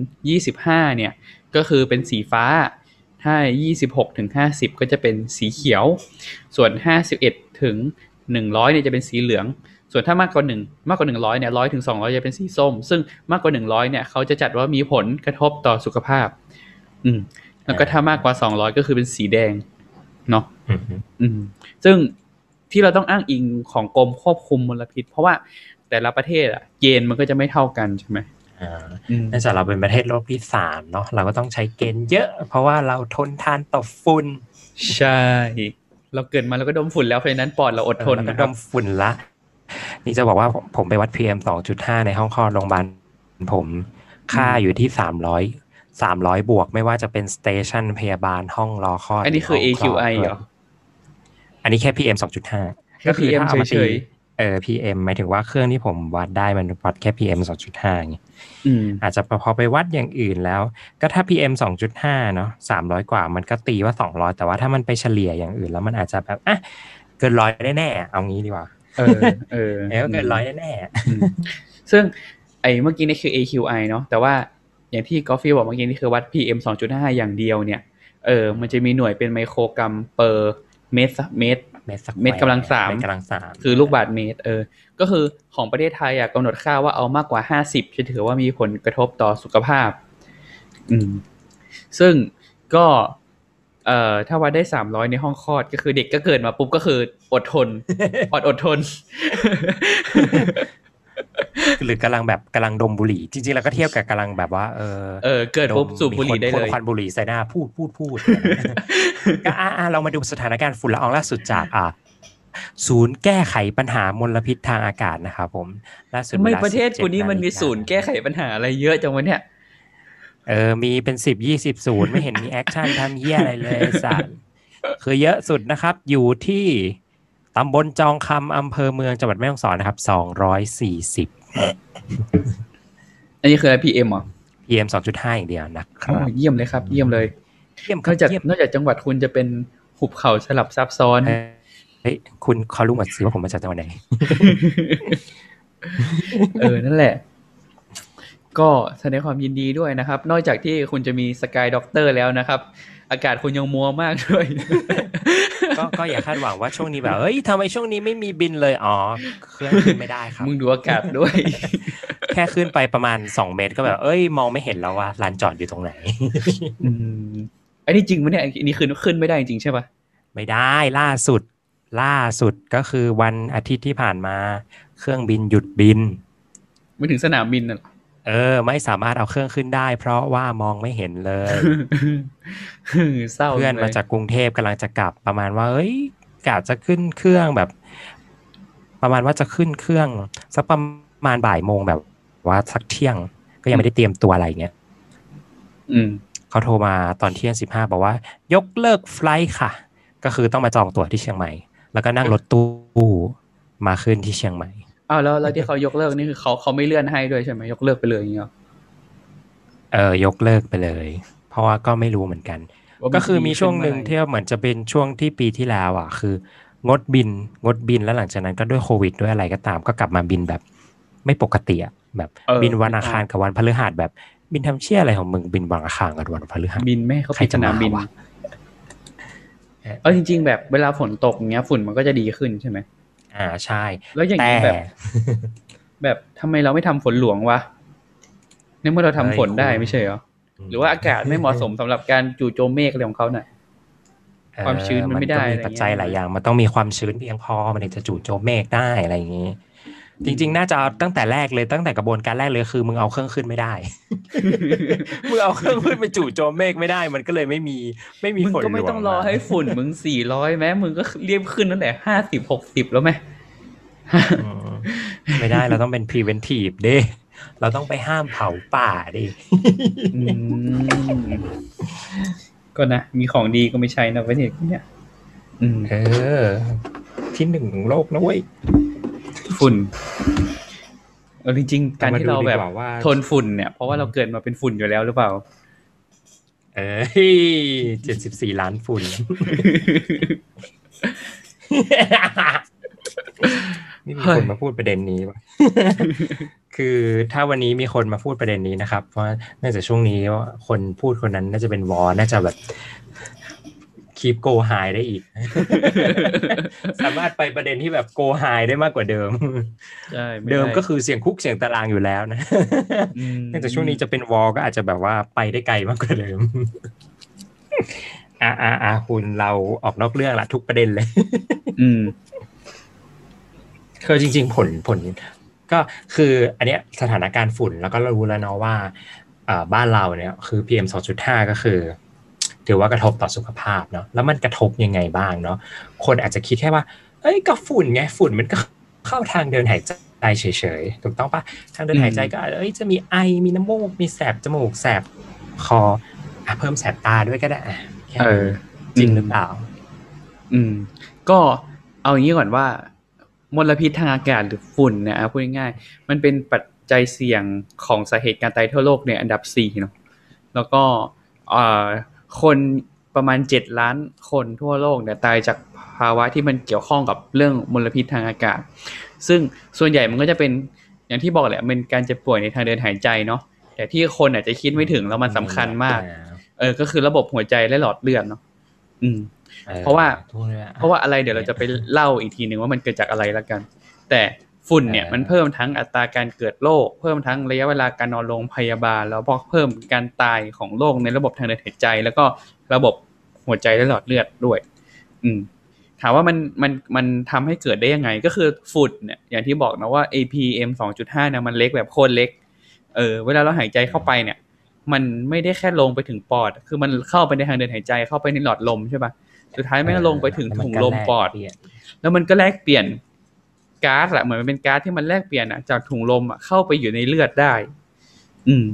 25เนี่ย ก็คือเป็นสีฟ้า ถ้า26ถึง50ก็จะเป็นสีเขียว ส่วน51ถึง100เนี่ยจะเป็นสีเหลือง ส่วนถ้ามากกว่า1มากกว่า100เนี่ย100ถึง200จะเป็นสีส้ม ซึ่งมากกว่า100เนี่ยเขาจะจัดว่ามีผลกระทบต่อสุขภาพ อืม แล้วก็ถ้ามากกว่า200ก็คือเป็นสีแดง เนาะอืมอืมอืม ซึ่งที่เราต้องอ้างอิงของกรมควบคุมมลพิษ เพราะว่าแต่ละประเทศอะเกณฑ์มันก็จะไม่เท่ากันใช่ไหมอ่าอืมเนื่องจากเราเป็นประเทศโลกที่สามเนาะเราก็ต้องใช้เกณฑ์เยอะ เพราะว่าเราทนทานต่อฝุ่นใช่ เราเกิดมาแล้วก็ดมฝุ่นแล้วเพราะฉะนั้นปอดเราอดทนเออแล้วนะก็คดรับมฝุ่นละ นี่จะบอกว่าผมผมไปวัด PM สองจุดห้าในห้องคลอดโรงพยาบาลผมค่าอยู่ที่สามร้อยสามร้อยบวกไม่ว่าจะเป็นสเตชันพยาบาลห้องรอคลอด อันนี้คือหรืห้งลด AQI เหรอ อันนี้แค่ PM 2.5แค่ PM ถ้าเอามาเฉตียเออ PM หมายถึงว่าเครื่องที่ผมวัดได้มันวัดแค่ PM 2.5ไงๆอืมอาจจะพอไปวัดอย่างอื่นแล้ว ก็ถ้า PM 2.5 เนาะ300 กว่ามันก็ตีว่า 200 แต่ว่าถ้ามันไปเฉลี่ยอย่างอื่นแล้วมันอาจจะแบบอะเกินร้อยแน่ๆเอางี้ดีกว่า เออเออเออเกินร้อยแน่อืมซึ่งไอ้เมื่อกี้นี่คือ AQI เนาะแต่ว่าอย่างที่กอฟฟี่บอกเมื่อกี้นี่คือวัด PM 2.5 อย่างเดียวเนี่ยเออมันจะมีหน่วยเป็นไมโครกรัมเปอร์เมตรเมตรๆเมตรสักเม็ดกำลังสามเม็ดกำลังสามคือลูกบาศก์เมตร เออ ก็คือของประเทศไทยอะกำหนดค่าว่าเอามากกว่า50จะถือว่ามีผลกระทบต่อสุขภาพ อืม ซึ่งก็ เอ่อถ้าวัดได้300ในห้องคลอดก็คือเด็กก็เกิดมาปุ๊บก็คืออดทน อดอดทน หรือกำลังแบบกำลังดมบุหรี่ จริงๆแล้วก็เทียบกับกำลังแบบว่า เออเออเกิดปุ๊บมสูบบุหรี่ได้มีคนเลยพ่นควันบุหรี่ใส่หน้าพูดพูดพูดก็อะอะเรามาดูสถานการณ์ฝุ่นละอองล่าสุดจากอะศูนย์แก้ไขปัญหามลพิษทางอากาศนะครับผมล่าสุดเวลา 17 นาฬิกา ทำไมประเทศกูนี่มันมีศูนย์แก้ไขปัญหาอะไรเยอะจังวะเนี่ย เออ มีเป็นสิบยี่สิบศูนย์ไม่เห็นมี action ทำเหี้ยอะไรเลยสัตว์คือเยอะสุดนะครับ อยู่ที่ตำบลจองคำอำเภอเมืองจังหวัดแม่ฮ่องสอนนะครับสองร้อยสี่สิบอันนี้คืออะไร PM เหรอ PM สองจุดห้าอย่างเดียวนะครับ โอ้เยี่ยมเลยครับ เยี่ยมเลยเยี่ยม นอกจากเยี่ยมนอกจากจังหวัดคุณจะเป็นหุบเขาสลับซับซ้อนเออเฮ้ยคุณเขารู้หมดสิว่าผมมาจากจังหวัดไหนเออนั่นแหละ ก็แสดงความยินดีด้วยนะครับ นอกจากที่คุณจะมี sky doctor แล้วนะครับ อากาศคุณยังมัวมากด้วย ก็ก็อย่าคาดหวังว่าช่วงนี้แบบเฮ้ยทำไมช่วงนี้ไม่มีบินเลยอ๋อเครื่องขึ้นไม่ได้ครับมึงดูอากาศด้วย แค่ขึ้นไปประมาณสองเมตรก็แบบเอ้ย มองไม่เห็นแล้วว่าลานจอดอยู่ตรงไหนอืมอันนี้จริงไหมเนี่ยอันนี้คือขึ้นไม่ได้จริงใช่ปะไม่ได้ล่าสุด ล่าสุดก็คือวันอาทิตย์ที่ผ่านมา เครื่องบินหยุดบิน ไม่ถึงสนามบินน่ะ เออ ไม่สามารถเอาเครื่องขึ้นได้ เพราะว่ามองไม่เห็นเลยเศร้าเพื่อนจังลมายจากกรุงเทพกำลังจะกลับประมาณว่าเอ้ยกะจะขึ้นเครื่องแบบ ประมาณว่าจะขึ้นเครื่องสักประมาณบ่ายโมงแบบ ว่าสักเที่ยง ก็ยังไม่ได้เตรียมตัวอะไรอย่างเงี้ยอืมเขาโทรมาตอนเที่ยงสิบห้าบอกว่า ยกเลิกไฟลท์ค่ะ ก็คือต้องมาจองตั๋วที่เชียงใหม่ แล้วก็นั่งรถตู้มาขึ้นที่เชียงใหม่ อ้าวแล้วแล้วที่เขายกเลิกนี่คือเขาเขาไม่เลื่อนให้ด้วยใช่ไหมยกเลิกไปเลยอย่างเงี้ยหรอเออยกเลิกไปเลย เพราะว่าก็ไม่รู้เหมือนกันว่ามันก็คือมีช่วงหนึ่งจะดีขึ้ที่เหมือนจะเป็นช่วงที่ปีที่แล้วอะ คืองดบินงดบินแล้วหลังจากนั้นก็ด้วยโควิด ด้วยอะไรก็ตาม ก็กลับมาบินแบบ ไม่ปกติอะแบบเออบินวันอังคารกับวันพฤหัสแบบบินทำเชี่ยอะไรของมึงบินวันอังคารกับวันพฤหัสบินไม่ให้เขาใครปิดจะสนามบินมาวะเออจริง ๆ แบบเวลาฝนตกเงี้ยฝุ่นมันก็จะดีขึ้นใช่ไหม อ่าใช่ แล้วอย่างแต่นี้แบบ แบบทำไมเราไม่ทำฝนหลวงวะในเมื่อเราทำฝนได้ไม่ใช่เหรอหรือว่าอากาศไม่เหมาะสมสำหรับการจู่โจมเมฆอะไรของเขาน่ะเอ่อความชื้นมันไม่ได้ก็อะไรมีเงี้ยปัจจัยหลายอย่าง มันต้องมีความชื้นเพียงพอมันถึงจะจู่โจมเมฆได้อะไรอย่างนี้ จริง ๆ น่าจะเอาตั้งแต่แรกเลยตั้งแต่กระบวนการแรกเลยคือ มึงเอาเครื่องขึ้นไม่ได้ มึงเอาเครื่องขึ้นไปจู่โจมเมฆไม่ได้ มันก็เลยไม่มีไม่มีมึงฝนก็ไม่หลวต้องรอให้ฝุ่นมึงสี่ร้อยแม้มึงก็เรียบขึ้นตั้งแต่ห้าสิบหกสิบแล้วไหมอืมไม่ได้เราต้องเป็น preventive เด้เราต้องไปห้ามเผาป่าดิอืมก็นะ มีของดีก็ไม่ใช่นะประเทศเนี่ยอืมเออ ที่หนึ่งของโลกนะเว้ย ฝุ่นเออจริงๆการที่เราแบบมดูดีกว่ว่าทนฝุ่นเนี่ยเพราะว่าเราเกิดมาเป็นฝุ่นอยู่แล้วหรือเปล่า เอ้ยเจ็ดสิบสี่ล้านฝุ่นนี่มีคนมาพูดประเด็นนี้ป่ะคือถ้าวันนี้มีคนมาพูดประเด็นนี้นะครับ เพราะเนื่องจากช่วงนี้คนพูดคนนั้นน่าจะเป็นวอ น่าจะแบบ คีปโกไฮได้อีก สามารถไปประเด็นที่แบบโกไฮได้มากกว่าเดิมใช่ไเดิมก็คือเสียงคุกเสียงตารางอยู่แล้วนะมเนื่องจากช่วงนี้จะเป็นวอลก็อาจจะแบบว่าไปได้ไกลมากกว่าเดิมอ่าอ่าอ่าคุณเราออกนอกเรื่องละทุกประเด็นเลย อืมคือจริง ๆ ผลผล ก็คืออันเนี้ยสถานการณ์ฝุ่นแล้วก็เรารู้แล้วเนาะว่าอ่าบ้านเราเนี่ยคือ PM 2.5 ก็คือ ถือว่ากระทบต่อสุขภาพเนาะแล้วมันกระทบยังไงบ้างเนาะคนอาจจะคิดแค่ว่าเอ้ยก็ฝุ่นไงฝุ่นมันก็เข้าทางเดินหายใจเฉยๆถูกต้องปะทางเดินหายใจก็อาจจะเอ้ยจะมีไอมีน้ำมูกมีแสบจมูกแสบคออะเพิ่มแสบตาด้วยก็ได้อะแค่เอนั้นอจริงหรือเปล่า อืม ก็เอาอย่างนี้ก่อนว่ามลพิษทางอากาศหรือฝุ่นเนี่ยพูดง่ายๆมันเป็นปัจจัยเสี่ยงของสาเหตุการตายทั่วโลกเนี่ยอันดับสี่เนาะแล้วก็ คนประมาณเจ็ดล้านคนทั่วโลกเนี่ยตายจากภาวะที่มันเกี่ยวข้องกับเรื่องมลพิษทางอากาศ ซึ่งส่วนใหญ่มันก็จะเป็นอย่างที่บอกแหละเป็นการเจ็บป่วยในทางเดินหายใจเนาะแต่ที่คนอาจจะคิดไม่ถึงแล้วมันสำคัญมาก เออ ก็คือระบบหัวใจและหลอดเลือดเนาะอืม เพราะว่าเพราะว่าอะไรเดี๋ยวเราจะไปเล่าอีกทีหนึ่งว่ามันเกิดจากอะไรแล้วกัน แต่ ฝุ่นเนี่ยมันเพิ่มทั้งอัตราการเกิดโรคเพิ่มทั้งระยะเวลาการนอนโรงพยาบาล แล้วก็เพิ่มการตายของโรคในระบบทางเดินหายใจ แล้วก็ระบบหัวใจและหลอดเลือดด้วย อืมถามว่ามันมันมันทำให้เกิดได้ยังไง ก็คือฝุ่นเนี่ยอย่างที่บอกนะว่า APM 2.5เนี่ยมันเล็กแบบโคตรเล็กเออเวลาเราหายใจเข้าไปเนี่ย มันไม่ได้แค่ลงไปถึงปอด คือมันเข้าไปในทางเดินหายใจเข้าไปในหลอดลมใช่ปะสุดท้ายไม่ลงไปถึงถุงลมปอด แล้วมันก็แลกเปลี่ยน ก๊าซอะเหมือนมันเป็นก๊าซที่มันแลกเปลี่ยนอะจากถุงลมอะเข้าไปอยู่ในเลือดได้ อืม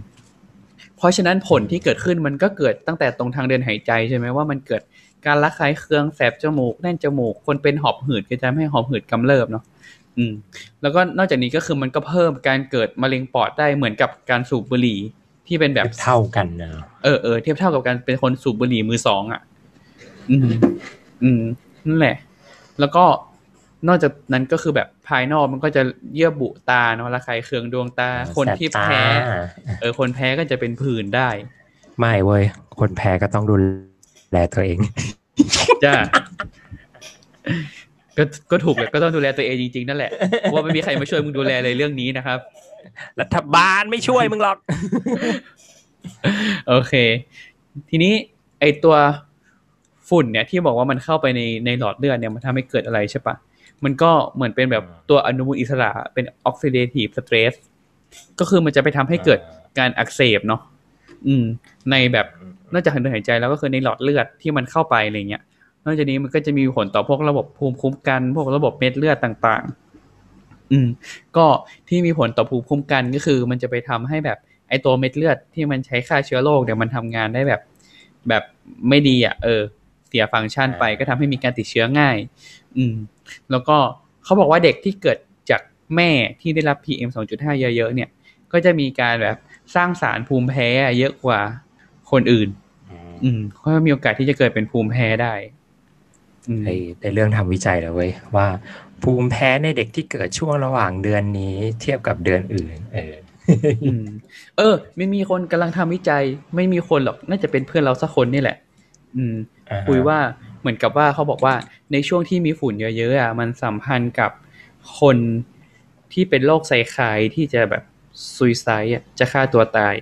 เพราะฉะนั้นผลที่เกิดขึ้นมันก็เกิดตั้งแต่ตรงทางเดินหายใจใช่ไหมว่ามันเกิดการระคายเคืองแสบจมูกแน่นจมูก คนเป็นหอบหืดก็จะไม่หอบหืดกำเริบเนาะอืม แล้วก็นอกจากนี้ก็คือมันก็เพิ่มการเกิดมะเร็งปอดได้เหมือนกับการสูบบุหรี่ที่เป็นแบบเท่ากันนะเออเออเทียบเท่ากับการเป็นคนสูบบุหรี่มือสองอะ อืม อืมนั่นแหละ แล้วก็ นอกจากนั้นก็คือแบบภายนอกมันก็จะเยื่อบุตาเนาะระคายเคืองดวงตา คนที่แพ้ เออ คนแพ้ก็จะเป็นผื่นได้ ไม่เว้ย คนแพ้ก็ต้องดูแลตัวเอง จ้า ก็ก็ถูกเลยก็ต้องดูแลตัวเองจริงๆ นั่นแหละเพราะว่าไม่มีใครมาช่วยมึงดูแลเลยเรื่องนี้นะครับ รัฐบาลไม่ช่วยมึงหรอก โอเค ทีนี้ไอตัวฝุ่นเนี่ยที่บอกว่ามันเข้าไปในในหลอดเลือดเนี่ยมันทำให้เกิดอะไรใช่ปะ มันก็เหมือนเป็นแบบตัวอนุมูลอิสระเป็น oxidative stress ก็คือมันจะไปทำให้เกิดการอักเสบเนาะอืม ในแบบนอกจากทางเดินหายใจแล้วก็คือในหลอดเลือดที่มันเข้าไปอะไรเงี้ยนอกจากนี้มันก็จะมีผลต่อพวกระบบภูมิคุ้มกัน พวกระบบเม็ดเลือดต่าง ๆ อืม ก็ที่มีผลต่อภูมิคุ้มกันก็คือ มันจะไปทำให้แบบไอตัวเม็ดเลือดที่มันใช้ฆ่าเชื้อโรคเนี่ยมันทำงานได้แบบ แบบไม่ดีอะ เออ เสียฟังก์ชันไปก็ทำให้มีการติดเชื้อง่าย อืม แล้วก็เขาบอกว่าเด็กที่เกิดจากแม่ที่ได้รับ PM 2.5 เยอะๆเนี่ยก็จะมีการแบบสร้างสารภูมิแพ้เยอะกว่าคนอื่น อืมก็มีโอกาสที่จะเกิดเป็นภูมิแพ้ได้ในในเรื่องทำวิจัยแล้วเว้ยว่า ภูมิแพ้ในเด็กที่เกิดช่วงระหว่างเดือนนี้เทียบกับเดือนอื่น เออเออไม่มีคนกำลังทำวิจัย ไม่มีคนหรอกน่าจะเป็นเพื่อนเราสักคนนี่แหละ อืมคุยว่า เหมือนกับว่าเขาบอกว่าในช่วงที่มีฝุ่นเยอะๆอะมันสัมพันธ์กับคนที่เป็นโรคไซคายที่จะแบบซุยไซอะจะฆ่าตัวตาย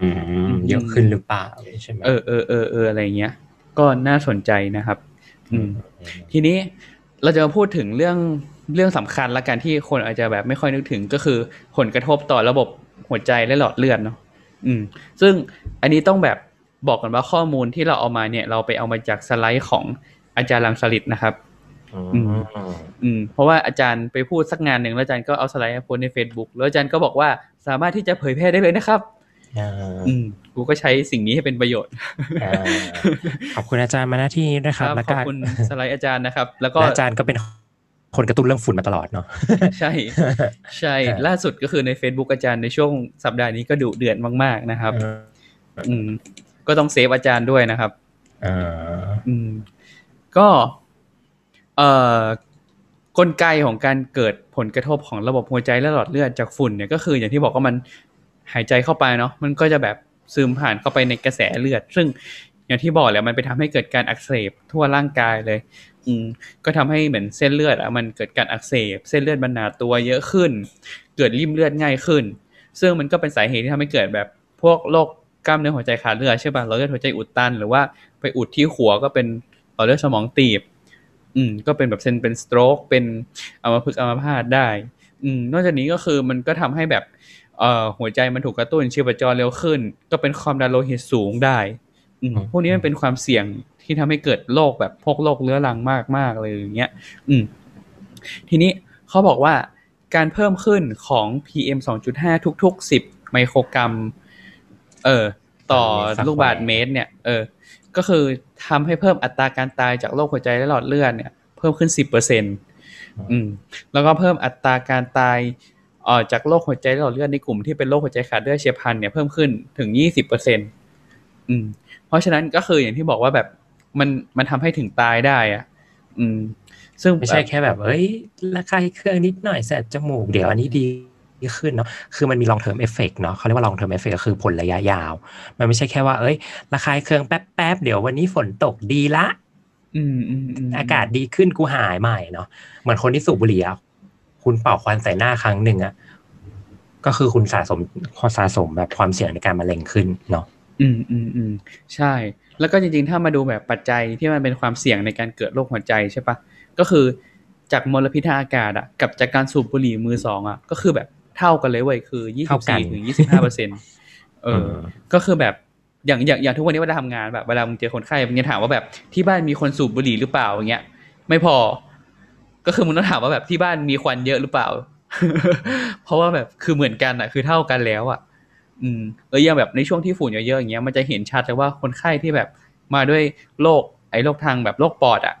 อืมเยอะขึ้นหรือเปล่าใช่ไหมเออเออเออเอออะไรเงี้ย ก็น่าสนใจนะครับ อืม ทีนี้เราจะมาพูดถึงเรื่องเรื่องสำคัญละกันที่คนอาจจะแบบไม่ค่อยนึกถึงก็คือผลกระทบต่อระบบหัวใจและหลอดเลือดเนาะอืม ซึ่งอันนี้ต้องแบบ บอกกันว่าข้อมูลที่เราเอามาเนี่ย เราไปเอามาจากสไลด์ของอาจารย์ลังสลิดนะครับอืมอืมเพราะว่าอาจารย์ไปพูดสักงานหนึ่งแล้วอาจารย์ก็เอาสไลด์มาโพสใน Facebook แล้วอาจารย์ก็บอกว่าสามารถที่จะเผยแพร่ได้เลยนะครับอืมกูก็ใช้สิ่งนี้ให้เป็นประโยชน์ขอบคุณอาจารย์มาหน้าที่นะครับแล้วก็ขอบคุณสไลด์อาจารย์นะครับ แล้วก็อาจารย์ก็เป็นคนกระตุ้นเรื่องฝุ่นมาตลอดเนาะใช่ ใช่ล่าสุดก็คือใน Facebook อาจารย์ในช่วงสัปดาห์นี้ก็ดุเดือดมาก ๆ นะครับ อืม ก็ต้องเซฟอาจารย์ด้วยนะครับอืมก็เอ่อกลไกของการเกิดผลกระทบของระบบหัวใจและหลอดเลือดจากฝุ่นเนี่ยก็คืออย่างที่บอกว่ามันหายใจเข้าไปเนาะมันก็จะแบบซึมผ่านเข้าไปในกระแสเลือด ซึ่งอย่างที่บอกแล้วมันไปทำให้เกิดการอักเสบทั่วร่างกายเลย อืมก็ทำให้เหมือนเส้นเลือดอะมันเกิดการอักเสบ เส้นเลือดมันหนาตัวเยอะขึ้น เกิดริ่มเลือดง่ายขึ้น ซึ่งมันก็เป็นสาเหตุที่ทำให้เกิดแบบพวกโรค กล้ามเนื้อหัวใจขาดเลือดใช่ป่ะเราเลือดหัวใจอุดตัน หรือว่าไปอุดที่หัวก็เป็นหลอดเลือดสมองตีบ อืม ก็เป็นแบบเซนเป็นสโตรกเป็นอัมพฤกษ์อัมพาตได้ อืม นอกจากนี้ก็คือมันก็ทำให้แบบเอ่อหัวใจมันถูกกระตุ้นชีพจรเร็วขึ้น ก็เป็นความดันโลหิตสูงได้พวกนี้มันเป็นความเสี่ยงที่ทำให้เกิดโรคแบบพวกโรคเรื้อรังมากๆเลยอย่างเงี้ย อืม ทีนี้เขาบอกว่าการเพิ่มขึ้นของ PM 2.5 ทุก ๆ 10 ไมโครกรัม เออ ต่อลูกบาศก์เมตร เนี่ย เออ ก็คือทำให้เพิ่มอัตราการตายจากโรคหัวใจและหลอดเลือดเนี่ย เพิ่มขึ้นสิบเปอร์เซ็นต์อืม แล้วก็เพิ่มอัตราการตายเอ่อจากโรคหัวใจและหลอดเลือดในกลุ่มที่เป็นโรคหัวใจขาดเลือดเฉียบพลันเนี่ยเพิ่มขึ้นถึงยี่สิบเปอร์เซ็นต์อืม เพราะฉะนั้นก็คืออย่างที่บอกว่าแบบมันมันทำให้ถึงตายได้อะ อืม ซึ่งไม่ใช่แค่แบบ เอ้ยระคายเครื่องนิดหน่อยแสบจมูกเดี๋ยวอันนี้ดี ขึ้นเนาะ คือมันมี long term effect เนาะเขาเรียกว่า long term effect ก็คือผลระยะยาว มันไม่ใช่แค่ว่า เอ้ย ระคายเครื่องแป๊บแป๊บๆ เดี๋ยววันนี้ฝนตกดีละอืมอืมอืมอากาศดีขึ้นกูหายใหม่เนาะ เหมือนคนที่สูบบุหรี่อะคุณเป่าควันใส่หน้าครั้งหนึ่งอะก็คือคุณสะสมสะสมแบบความเสี่ยงในการมะเร็งขึ้นเนาะ อืมอืมอืมใช่ แล้วก็จริงๆ ถ้ามาดูแบบปัจจัยที่มันเป็นความเสี่ยงในการเกิดโรคหัวใจใช่ปะ ก็คือจากมลพิษทางอากาศอะกับจากการสูบบุหรี่มือสองอะก็คือแบบ เท่ากันเลยเว้ยคือยี่สิบสี่ถึงยี่สิบห้าเปอร์เซ็นต์เออ ก็คือแบบอย่างอย่างอย่างทุกวันนี้เวลาทำงานแบบเวลามึงเจอคนไข้มึงจะถามว่าแบบที่บ้านมีคนสูบบุหรี่หรือเปล่าอย่างเงี้ย ไม่พอ ก็คือมึงต้องถามว่าแบบที่บ้านมีควันเยอะหรือเปล่า เพราะว่าแบบคือเหมือนกันอะ คือเท่ากันแล้วอะ อืมแล้วอย่างแบบในช่วงที่ฝุ่นเยอะๆอย่างเงี้ยมันจะเห็นชัดเลยว่าคนไข้ที่แบบมาด้วยโรคไอ้โรคทางแบบโรคปอดอะ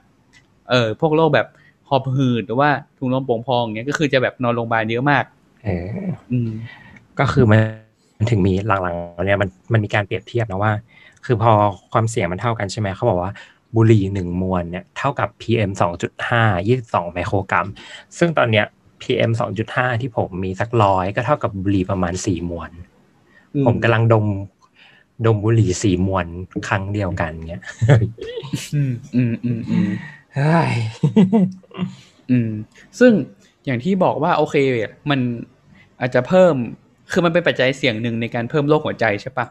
เออ พวกโรคแบบหอบหืดหรือว่าถุงลมโป่งพองอย่างเงี้ยก็คือจะแบบนอนโรงพยาบาลเยอะมาก เอออืมก็คือมันมันถึงมีหลังๆเนี่ยมันมันมีการเปรียบเทียบนะว่า คือพอความเสี่ยงมันเท่ากันใช่ไหมเขาบอกว่าบุหรี่หนึ่งมวลเนี่ยเท่ากับ PM สองจุดห้ายี่สิบสองไมโครกรัม ซึ่งตอนเนี้ย PM สองจุดห้าที่ผมมีสักร้อยก็เท่ากับบุหรี่ประมาณสี่มวลอืมผมกำลังดมดมบุหรี่สี่มวลครั้งเดียวกันเงี้ย อืมอืมอืมอืมเฮ้ยอืมซึ่ง อย่างที่บอกว่าโอเคมันอาจจะเพิ่มคือมันเป็นปัจจัยเสี่ยงหนึ่งในการเพิ่มโรคหัวใจใช่ปะ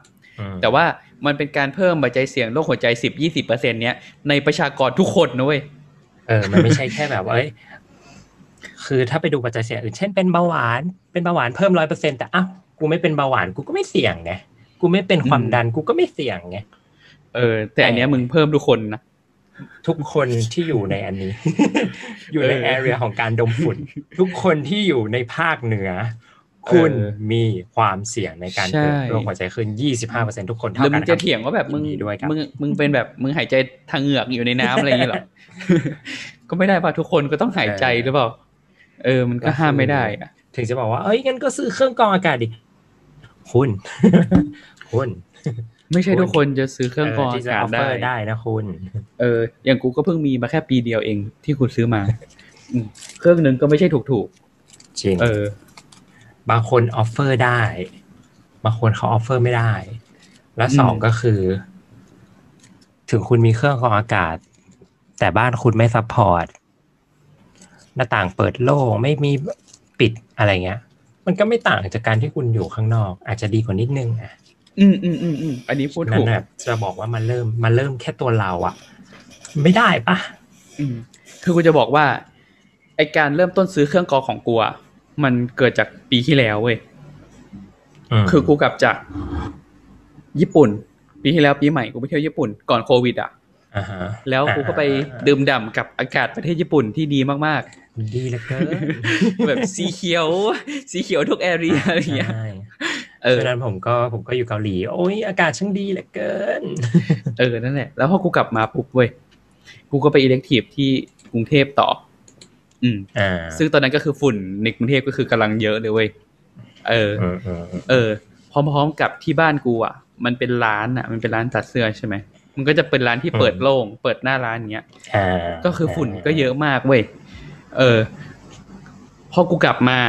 แต่ว่ามันเป็นการเพิ่มปัจจัยเสี่ยงโรคหัวใจสิบยี่สิบเปอร์เซ็นเนี้ยในประชากรทุกคนนะเว้ยเออมันไม่ใช่แค่แบบว่าเอ้ยคือถ้าไปดูปัจจัยเสี่ยงอื่นเช่นเป็นเบาหวานเป็นเบาหวานเพิ่มร้อยเปอร์เซ็นแต่อ้าวกูไม่เป็นเบาหวานกูก็ไม่เสี่ยงไงกูไม่เป็นความดันกูก็ไม่เสี่ยงไงเออ แต่อันเนี้ยมึงเพิ่มทุกคนนะ ทุกคนที่อยู่ในอันนี้ อยู่ในเออแอเรียของการดมฝุ่น ทุกคนที่อยู่ในภาคเหนือ คุณเออมีความเสี่ยงในการเกิดใช่โรคหัวใจขึ้น 25%ทุกคนหเท่ารือกัมึนงนะคจะรับเถียงว่าแบบมึงยินดีด้วยครับมึงมึงเป็นแบบมึงหายใจทางเหงือกอยู่ในน้ำอะไรอย่างเงี้ยเหรอ ก็ไม่ได้ป่ะทุกคนก็ต้องหายใจหรือเปล่า เออ มันก็ห้ามไม่ได้อะถึงจะบอกว่า เอ้ยงั้นก็ซื้อเครื่องกรองอากาศดิคุณคุณ ไม่ใช่ทุกคนจะซื้อเครื่องกรองที่อาจะกาศออฟเฟได้อร์ได้นะคุณ เออ อย่างกูก็เพิ่งมีมาแค่ปีเดียวเองที่กูซื้อมาอืมเครื่องหนึ่งก็ไม่ใช่ถูกถูกจริงๆเออ บางคน afford ได้ บางคนเขา afford ไม่ได้ และสองอืมก็คือ ถึงคุณมีเครื่องกรองอากาศ แต่บ้านคุณไม่ support หน้าต่างเปิดโล่งไม่มีปิดอะไรเงี้ย มันก็ไม่ต่างจากการที่คุณอยู่ข้างนอก อาจจะดีกว่านิดนึงอะ อืมอืมอืมอืมอันนี้พูดถูกนั่นแหละจะบอกว่ามันเริ่มมันเริ่มแค่ตัวเราอะ ไม่ได้ปะอืม คือกูจะบอกว่าไอการเริ่มต้นซื้อเครื่องกรองของกูอะมันเกิดจากปีที่แล้วเว้ยมคือกูกลับจากญี่ปุ่น ปีที่แล้วปีใหม่กูไปเที่ยวญี่ปุ่นก่อนโควิด อะอ่าฮะแล้วกูก็ไปดื่มด่ำกับอากาศประเทศญี่ปุ่นที่ดีมากดีเหลือเกินๆแบบสีเขียว สีเขียวทุกแอเรียอะไรอย่างเงี้ยใช่ เออฉะนั้นผมก็ผมก็อยู่เกาหลี โอ้ยอากาศช่างดีเหลือเกิน เออนั่นแหละแล้วพอกูกลับมาปุ๊บเว้ยกูก็ไปอิเล็กทีฟที่กรุงเทพต่อ อืมอ่าซึ่งตอนนั้นก็คือฝุ่นในกรุงเทพก็คือกำลังเยอะเลยเว้ยเอออืมอืมอืมเออ พร้อมๆกับที่บ้านกูอะ มันเป็นร้านอะ มันเป็นร้านตัดเสื้อใช่ไหมมันก็จะเป็นร้านที่เปิดโล่งเปิดหน้าร้านอย่างเงี้ยอ่าก็คือฝุ่นก็เยอะมากเว้ยเออ พอกูกลับมา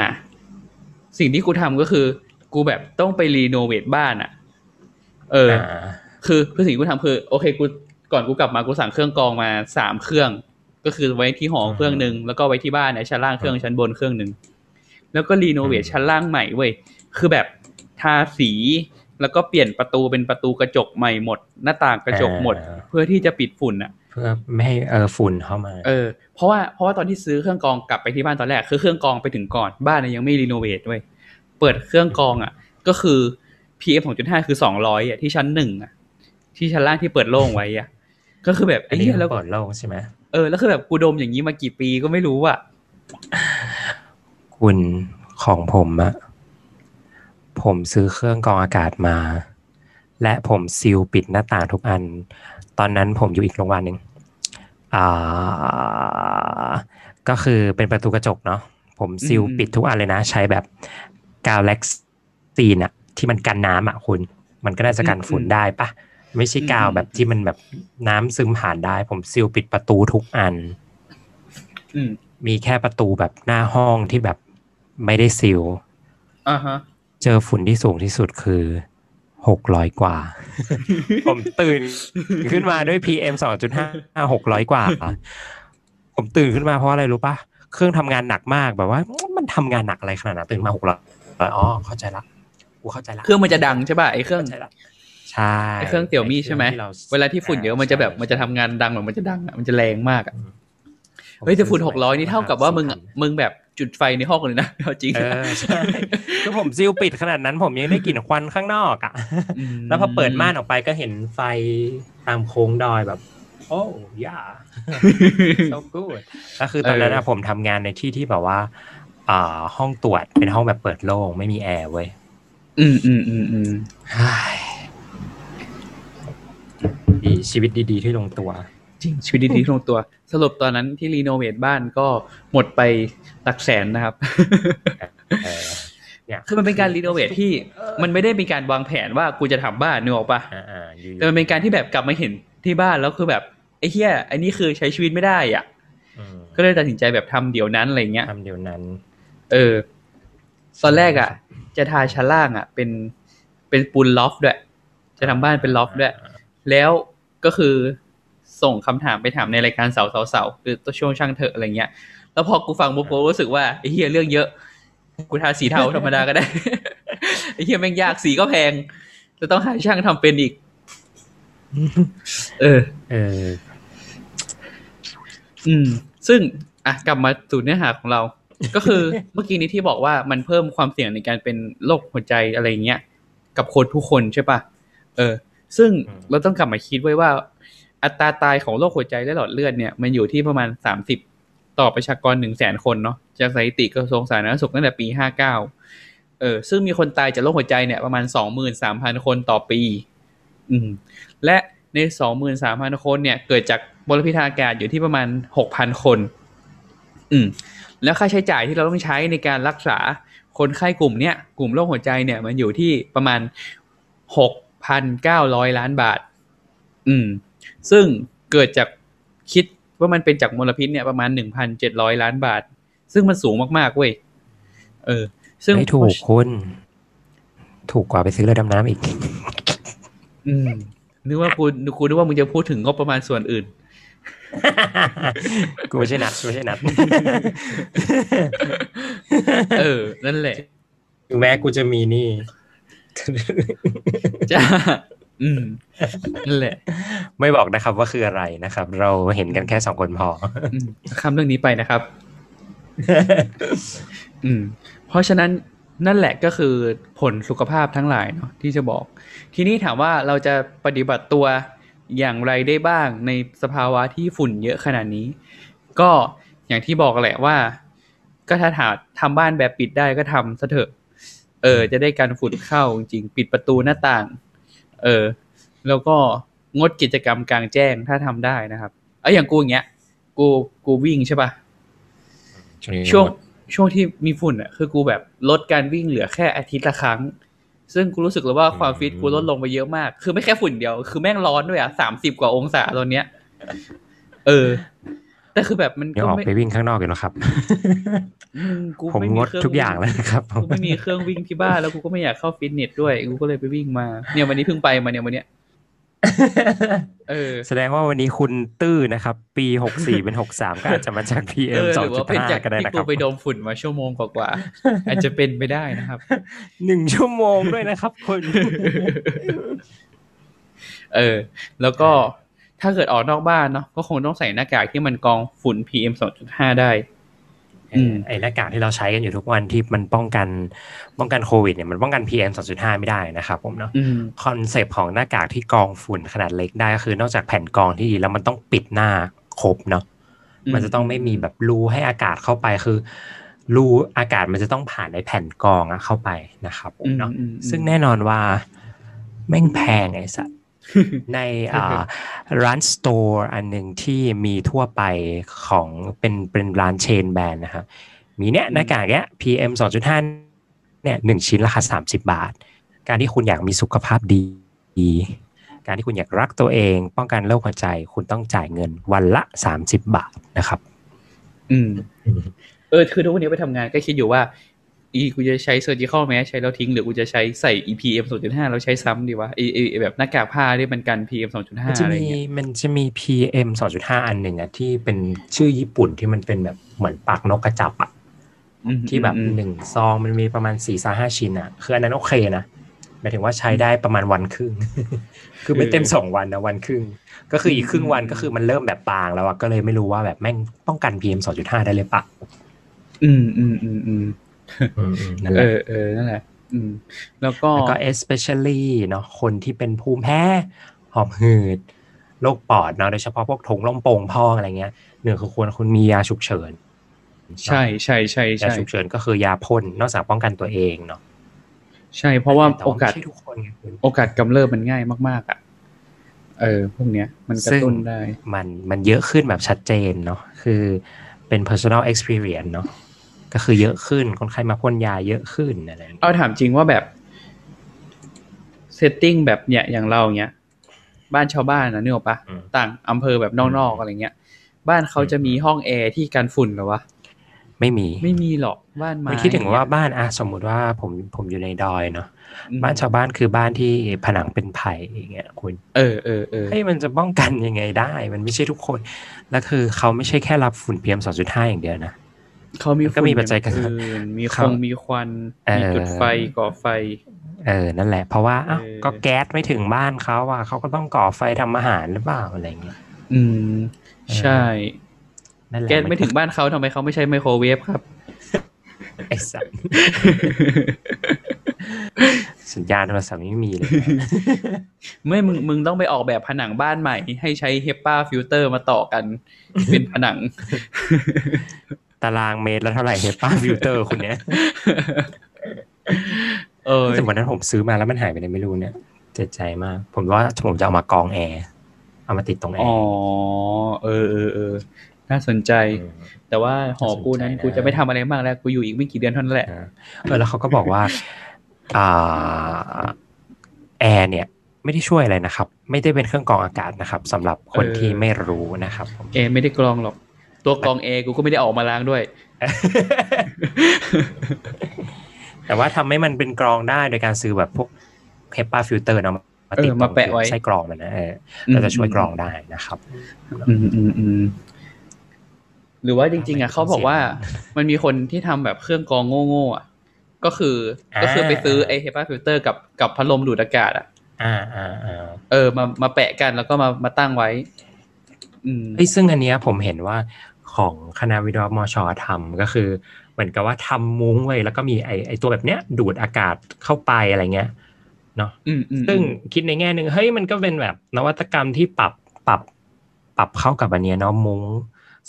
สิ่งที่กูทำก็คือ กูแบบต้องไปรีโนเวทบ้านอะ เอออ่าคือคือสิ่งที่กูทำคือ โอเคกูก่อนกูกลับมากูสั่งเครื่องกรองมาสามเครื่อง ก็คือไว้ที่หอเครื่องหนึ่งแล้วก็ไว้ที่บ้านเนี่ยชั้นล่างเครื่องชั้นบนเครื่องหนึ่งแล้วก็รีโนเวทชั้นล่างใหม่เว้ยคือแบบทาสีแล้วก็เปลี่ยนประตูเป็นประตูกระจกใหม่หมด หน้าต่างกระจกหมด เพื่อที่จะปิดฝุ่นอะ เพื่อไม่ให้เออฝุ่นเข้ามา เออเพราะว่าเพราะว่าตอนที่ซื้อเครื่องกรองกลับไปที่บ้านตอนแรกคือเครื่องกรองไปถึงก่อนบ้านเนี่ยยังไม่รีโนเวทเว้ย เปิดเครื่องกรองอะ ก็คือ PM 2.5คือ200อะที่ชั้นหนึ่งอะ ที่ชั้นล่างที่เปิดโล่งไว้อะ ก็คือแบบอัไอ้นนี้เหี้ยแล้แล้ววเปิดโล่งใช่ไหมเออแล้วคือแบบกูดมอย่างนี้มากี่ปีก็ไม่รู้อะคุณของผมอะผมซื้อเครื่องกรองอากาศมา และผมซีลปิดหน้าต่างทุกอัน ตอนนั้นผมอยู่อีกโรงพยาบาลหนึ่งอ่าก็คือเป็นประตูกระจกเนาะผมซีลอืมปิดทุกอันเลยนะ ใช้แบบ กาวเล็กซีนอะที่มันกันน้ำอะคุณมันก็น่าจะกันฝุ่นได้ปะไม่ใช่กาวแบบที่มันแบบน้ำซึมผ่านได้ ผมซีลปิดประตูทุกอันอืมมีแค่ประตูแบบหน้าห้องที่แบบไม่ได้ซีลอ่าฮะ เจอฝุ่นที่สูงที่สุดคือหกร้อยกว่า ผมตื่นขึ้นมาด้วย PM สองจุดห้าหกร้อยกว่า ผมตื่นขึ้นมาเพราะอะไรรู้ปะเครื่องทำงานหนักมากแบบว่า มันทำงานหนักอะไรขนาดนั้นตื่นมาหกร้อย อ๋อเข้าใจละกูเข้าใจละเครื่องมันจะดังใช่ป่ะไอ้เครื่องเข้าใจละใช่ไอ้เครื่องเตี่ยวมี่ใช่ไหมที่รเวลาที่ฝุ่นเยอะมันจะแบบมันจะทำงานดังเหมือนมันจะดังอะมันจะแรงมากอะเฮ้ยแต่ฝุ่นหกร้อยนี่เท่ากับว่ามึงอะมึงแบบจุดไฟในห้องเลยนะเอาจริงเออใช่คือผมซิลปิดขนาดนั้นผมยังได้กลิ่นควันข้างนอกอะมแล้วพอเปิดม่านออกไปก็เห็นไฟตามโค้งดอยแบบโอ้ย่า so good ก็คือตอนนั้นอะผมทำงานในที่ที่แบบว่า อ่าห้องตรวจเป็นห้องแบบเปิดโล่งไม่มีแอร์เว้ย อืมอืมอืมอืมเฮ้ยดีชีวิตดีๆที่ลงตัว จริง ชีวิตดีๆที่ลงตัว สรุปตอนนั้นที่รีโนเวทบ้านก็หมดไปหลักแสนนะครับเออเนี่ยคือมันเป็นการ renovate ที่มันไม่ได้มีการวางแผนว่ากูจะทำบ้านนึกออกปะอ่าอ่าอยู่แต่มันเป็นการที่แบบกลับมาเห็นที่บ้านแล้วคือแบบไอ้เหี้ยไอ้นี่คือใช้ชีวิตไม่ได้อะอืมก็เลยตัดสินใจแบบทำเดี๋ยวนั้นอะไรเงี้ยทำเดี๋ยวนั้น เออ ตอนแรกอะ จะทาชั้นล่างอะ เป็นเป็นปูน loft ด้วย จะทำบ้านเป็น loft ด้วย แล้วก็คือส่งคำถามไปถามในรายการเสาเสาเสาหรือตัวช่วงช่างเถอะอะไรเงี้ย แล้วพอกูฟังปุ๊บกูรู้สึกว่าไอ้เฮียเรื่องเยอะ กูทาสีเทาธรรมดาก็ได้ ไอ้เฮียแม่งยากสีก็แพง จะต้องหาช่างทำเป็นอีก เออ เออ อืม ซึ่งอะกลับมาสู่เนื้อหาของเรา ก็คือเมื่อกี้นี้ที่บอกว่ามันเพิ่มความเสี่ยงในการเป็นโรคหัวใจอะไรเงี้ยกับคนทุกคนใช่ปะเออ ซึ่งอืมเราต้องกลับมาคิดไว้ว่า อัตราตายของโรคหัวใจและหลอดเลือดเนี่ยมันอยู่ที่ประมาณสามสิบต่อประชากรหนึ่งแสนคนเนาะจากสถิติกระทรวงสาธารณสุขตั้งแต่ปีห้าเก้าเออ ซึ่งมีคนตายจากโรคหัวใจเนี่ยประมาณสองหมื่นสามพันคนต่อปี อืม และในสองหมื่นสามพันคนเนี่ย เกิดจากมลพิษทางอากาศอยู่ที่ประมาณหกพันคน อืม แล้วค่าใช้จ่ายที่เราต้องใช้ในการรักษาคนไข้กลุ่มเนี้ยกลุ่มโรคหัวใจเนี่ยมันอยู่ที่ประมาณหกพันเก้าร้อยล้านบาท อืม ซึ่งเกิดจากคิดว่ามันเป็นจากมลพิษเนี่ยประมาณหนึ่งพันเจ็ดร้อยล้านบาท ซึ่งมันสูงมากๆเว้ย เออ ซึ่งไม่ถูกคุณ ถูกกว่าไปซื้อเรือดำน้ำอีก อืมนึกว่ากูกูนึกว่ามึงจะพูดถึงงบประมาณส่วนอื่น กูไม่ใช่นัดกูไม่ใช่นัดเออ นั่นแหละถึงแม้กูจะมีนี่จ้าอืมนั่นแหละ ไม่บอกนะครับว่าคืออะไรนะครับ เราเห็นกันแค่สองคนพออืมข้ามเรื่องนี้ไปนะครับ อืม เพราะฉะนั้นนั่นแหละก็คือผลสุขภาพทั้งหลายเนาะที่จะบอก ทีนี้ถามว่าเราจะปฏิบัติตัว อย่างไรได้บ้างในสภาวะที่ฝุ่นเยอะขนาดนี้ ก็อย่างที่บอกแหละว่า ก็ถ้าถาทำบ้านแบบปิดได้ก็ทำซะเถอะ เออ จะได้การฝุ่นเข้าจริงๆปิดประตูหน้าต่าง เออ แล้วก็งดกิจกรรมกลางแจ้งถ้าทำได้นะครับเอออย่างกูอย่างเงี้ย กูกูวิ่งใช่ปะช่วงช่วงที่มีฝุ่นอะคือกูแบบลดการวิ่งเหลือแค่อาทิตย์ละครั้ง ซึ่งกูรู้สึกเลยว่าความฟิตกูลดลงไปเยอะมาก คือไม่แค่ฝุ่นเดียว คือแม่งร้อนด้วยอะสามสิบกว่าองศาตอนเนี้ย เออ แต่คือแบบมันยังก็ออกไม่ไปวิ่งข้างนอกอยู่นะครับอืมกูผมไม่งมีดเครื่องทุกอย่างวิ่แล้วนะครับกูไม่มีเครื่องวิ่งที่บ้านแล้วกูก็ไม่อยากเข้าฟิตเนสด้วย กูก็เลยไปวิ่งมา เนี่ยวันนี้เพิ่งไปมาเนี่ยวันเนี้ย เออ แสดงว่าวันนี้คุณตื้อนะครับ ปีหกสี่เป็นหกสามก็อาจจะมาจากเอ PM อสหองรือจุว่าดเป็นห้าจากก็ได้ที่นะคกูรับไปดมฝุ่นมาชั่วโมงกว่าๆอาจจะเป็นไปได้นะครับหนึ่งชั่วโมงด้วยนะครับคุณเออ แล้วก็ถ้าเกิดออกนอกบ้านเนาะก็คงต้องใส่หน้ากากที่มันกรองฝุ่น PM 2.5 ได้อืม ไอ้หน้ากากที่เราใช้กันอยู่ทุกวันที่มันป้องกันป้องกันโควิดเนี่ยมันป้องกัน PM 2.5 ไม่ได้นะครับผมเนาะอืมคอนเซปต์ของหน้ากากที่กรองฝุ่นขนาดเล็กได้ก็คือนอกจากแผ่นกรองที่ดีแล้วมันต้องปิดหน้าครบเนาะอืมมันจะต้องไม่มีแบบรูให้อากาศเข้าไปคือรูอากาศมันจะต้องผ่านในแผ่นกรองอะเข้าไปนะครับผมเนาะอืมอืมอืมซึ่งแน่นอนว่าแม่งแพงไอ้สัส ในอ่าร้านสโตร์อันหนึ่งที่มีทั่วไปของเป็นเป็นร้านเชนแบรนด์นะครับมีเนี่ยหน้ากากเนี้ย PM 2.5เนี่ยหนึ่งชิ้นราคา 30 บาท การที่คุณอยากมีสุขภาพดี การที่คุณอยากรักตัวเอง ป้องกันโรคหัวใจ คุณต้องจ่ายเงินวันละ 30 บาทนะครับ อืม เออ คือทุกวันนี้ไปทำงานก็คิดอยู่ว่า อีกูจะใช้ surgical mask ใช้แล้วทิ้ง หรือกูจะใช้ใส่ EPM 2.5 แล้วใช้ซ้ำดีวะไอไอไอ้แบบหน้ากากผ้าที่มันกัน PM มัน2.5จะอะไรมีเงี้ยมันจะมี PM 2.5 อันหนึ่งอะที่เป็นชื่อญี่ปุ่นที่มันเป็นแบบเหมือนปากนกกระจับอะอืมที่แบบอืมหนึ่งซองมันมีประมาณสี่ซาห้าชิ้นอะคืออันนั้นโอเคนะหมายถึงว่าใช้ได้ประมาณวันครึ่ง คือไม่เต็มสองวันนะวันครึ่ง ก็คืออีกครึ่งวันก็คือมันเริ่มแบบบางแล้วอะก็เลยไม่รู้ว่าแบบแม่งป้องกัน PM 2.5ได้เลยปะอืมอืมอืมอืมนั่นแห เอละอเออนั่นแหละอืมแล้วก็แล้วก็ especially เนาะคนที่เป็นภูมิแพ้หอบหืดโรคปอดเนาะโดยเฉพาะพวกถุงลมโป่งพองอะไรเงี้ยหนึ่งคือควรคุณมียาฉุกเฉิน ใช่ใช่ใช่ยาใช่ฉุกเฉินก็คือยาพ่นนอกจากป้องกันตัวเองเนาะใช่เพราะว่าแต่โอกาสไม่ใช่ทุกคนไงคุณโอกาสกำเริบมันง่ายมาก ๆ อะ เออ พวกเนี้ย มันกระตุ้นได้ มันมันเยอะขึ้นแบบชัดเจนเนาะคือเป็น personal experience เนาะ ก็คือเยอะขึ้น คนไข้มาพ่นยาเยอะขึ้นอะไรอย่างเงี้ยเอาถามจริงว่าแบบ setting แบบเนี้ยอย่างเราเนี้ย บ้านชาวบ้านนะนึกออกปะอืมต่างอำเภอแบบนอกๆอะไรเงี้ย บ้านเขาจะมีห้องแอร์ที่กันฝุ่นเหรอวะไม่มี ไม่มีหรอกบ้านไม้ไม่คิดถึงว่าบ้านอะสมมุติว่าผมผมอยู่ในดอยเนาะอืมบ้านชาวบ้านคือบ้านที่ผนังเป็นไผ่อย่างเงี้ยคุณเออเออเออเฮ้ยมันจะป้องกันยังไงได้ มันไม่ใช่ทุกคน แล้วคือเขาไม่ใช่แค่รับฝุ่น PM 2.5อย่างเดียวนะ เขามีมันก็มีปัจจัยกระตุ้นอื่นมีคเขางมีควันเออมีจุดไฟก่อไฟ เออนั่นแหละ เพราะว่าอ้าวเออก็แก๊สไม่ถึงบ้านเขาอะเขาก็ต้องก่อไฟทำอาหารหรือเปล่าอะไรเงี้ยอืม ใช่นั่นแหละแก๊สไม่ถึงบ้านเขาทำไมเขาไม่ใช้ไมโครเวฟครับไอ้สัตว์สัญญาณโทรศัพท์ไม่มีเลยไม่มึงมึงต้องไปออกแบบผนังบ้านใหม่ ให้ใช้เฮป a าฟิลเตอร์มาต่อกัน เป็นผนัง ตารางเมตรแล้วเท่าไหร่ HEPA filter คุณเนี้ยเออแต่วันนั้นผมซื้อมาแล้วมันหายไปไหนไม่รู้เนี่ยเจ็บใจมาก ผมว่าผมจะเอามากองแอร์เอามาติดตรงแออ๋อร์เออเออเออน่าสนใจแต่ว่าหอกูนั้นน่าสนใจนะกูจะไม่ทำอะไรมากแล้วกูอยู่อีกไม่กี่เดือนเท่านั้นแหละอ่าเออแล้วเขาก็บอกว่าอ่าแอร์เนี่ย ไม่ได้ช่วยอะไรนะครับ ไม่ได้เป็นเครื่องกรองอากาศนะครับสำหรับคนเออที่ไม่รู้นะครับผมเอไม่ได้กรองหรอก ตัวกรองเอกูก็ไม่ได้ออกมาล้างด้วย แต่ว่าทำให้มันเป็นกรองได้โดยการซื้อแบบพวก HEPA filter เนาะมาติดเออมาแปะไว้ไส้กรองมันนะเออก็จะช่วยกรองได้นะครับอืมอืมอืมหรือว่าจริง ๆ อะเขาบอกว่ามันมีคนที่ทำแบบเครื่องกรองโง่ๆอะก็คืออ่าก็คือไปซื้อไอเฮป a าฟิลเตอร์กับกับพัดลมดูดอากาศอะอ่าอ่าอ่าเออมามาแปะกันแล้วก็มามาตั้งไว้ อืมเอ้ยซึ่งอันเนี้ยผมเห็นว่า ของคณะวิศวะมชทำก็คือ เหมือนกับว่าทำมุ้งไว้แล้วก็มีไอไอตัวแบบเนี้ย ดูดอากาศเข้าไปอะไรเงี้ยเนาะซึ่งคิดในแง่หนึ่งเฮ้ยมันก็เป็นแบบนวัตกรรมที่ปรับปรับปรับเข้ากับอันเนี้ยเนาะมุ้ง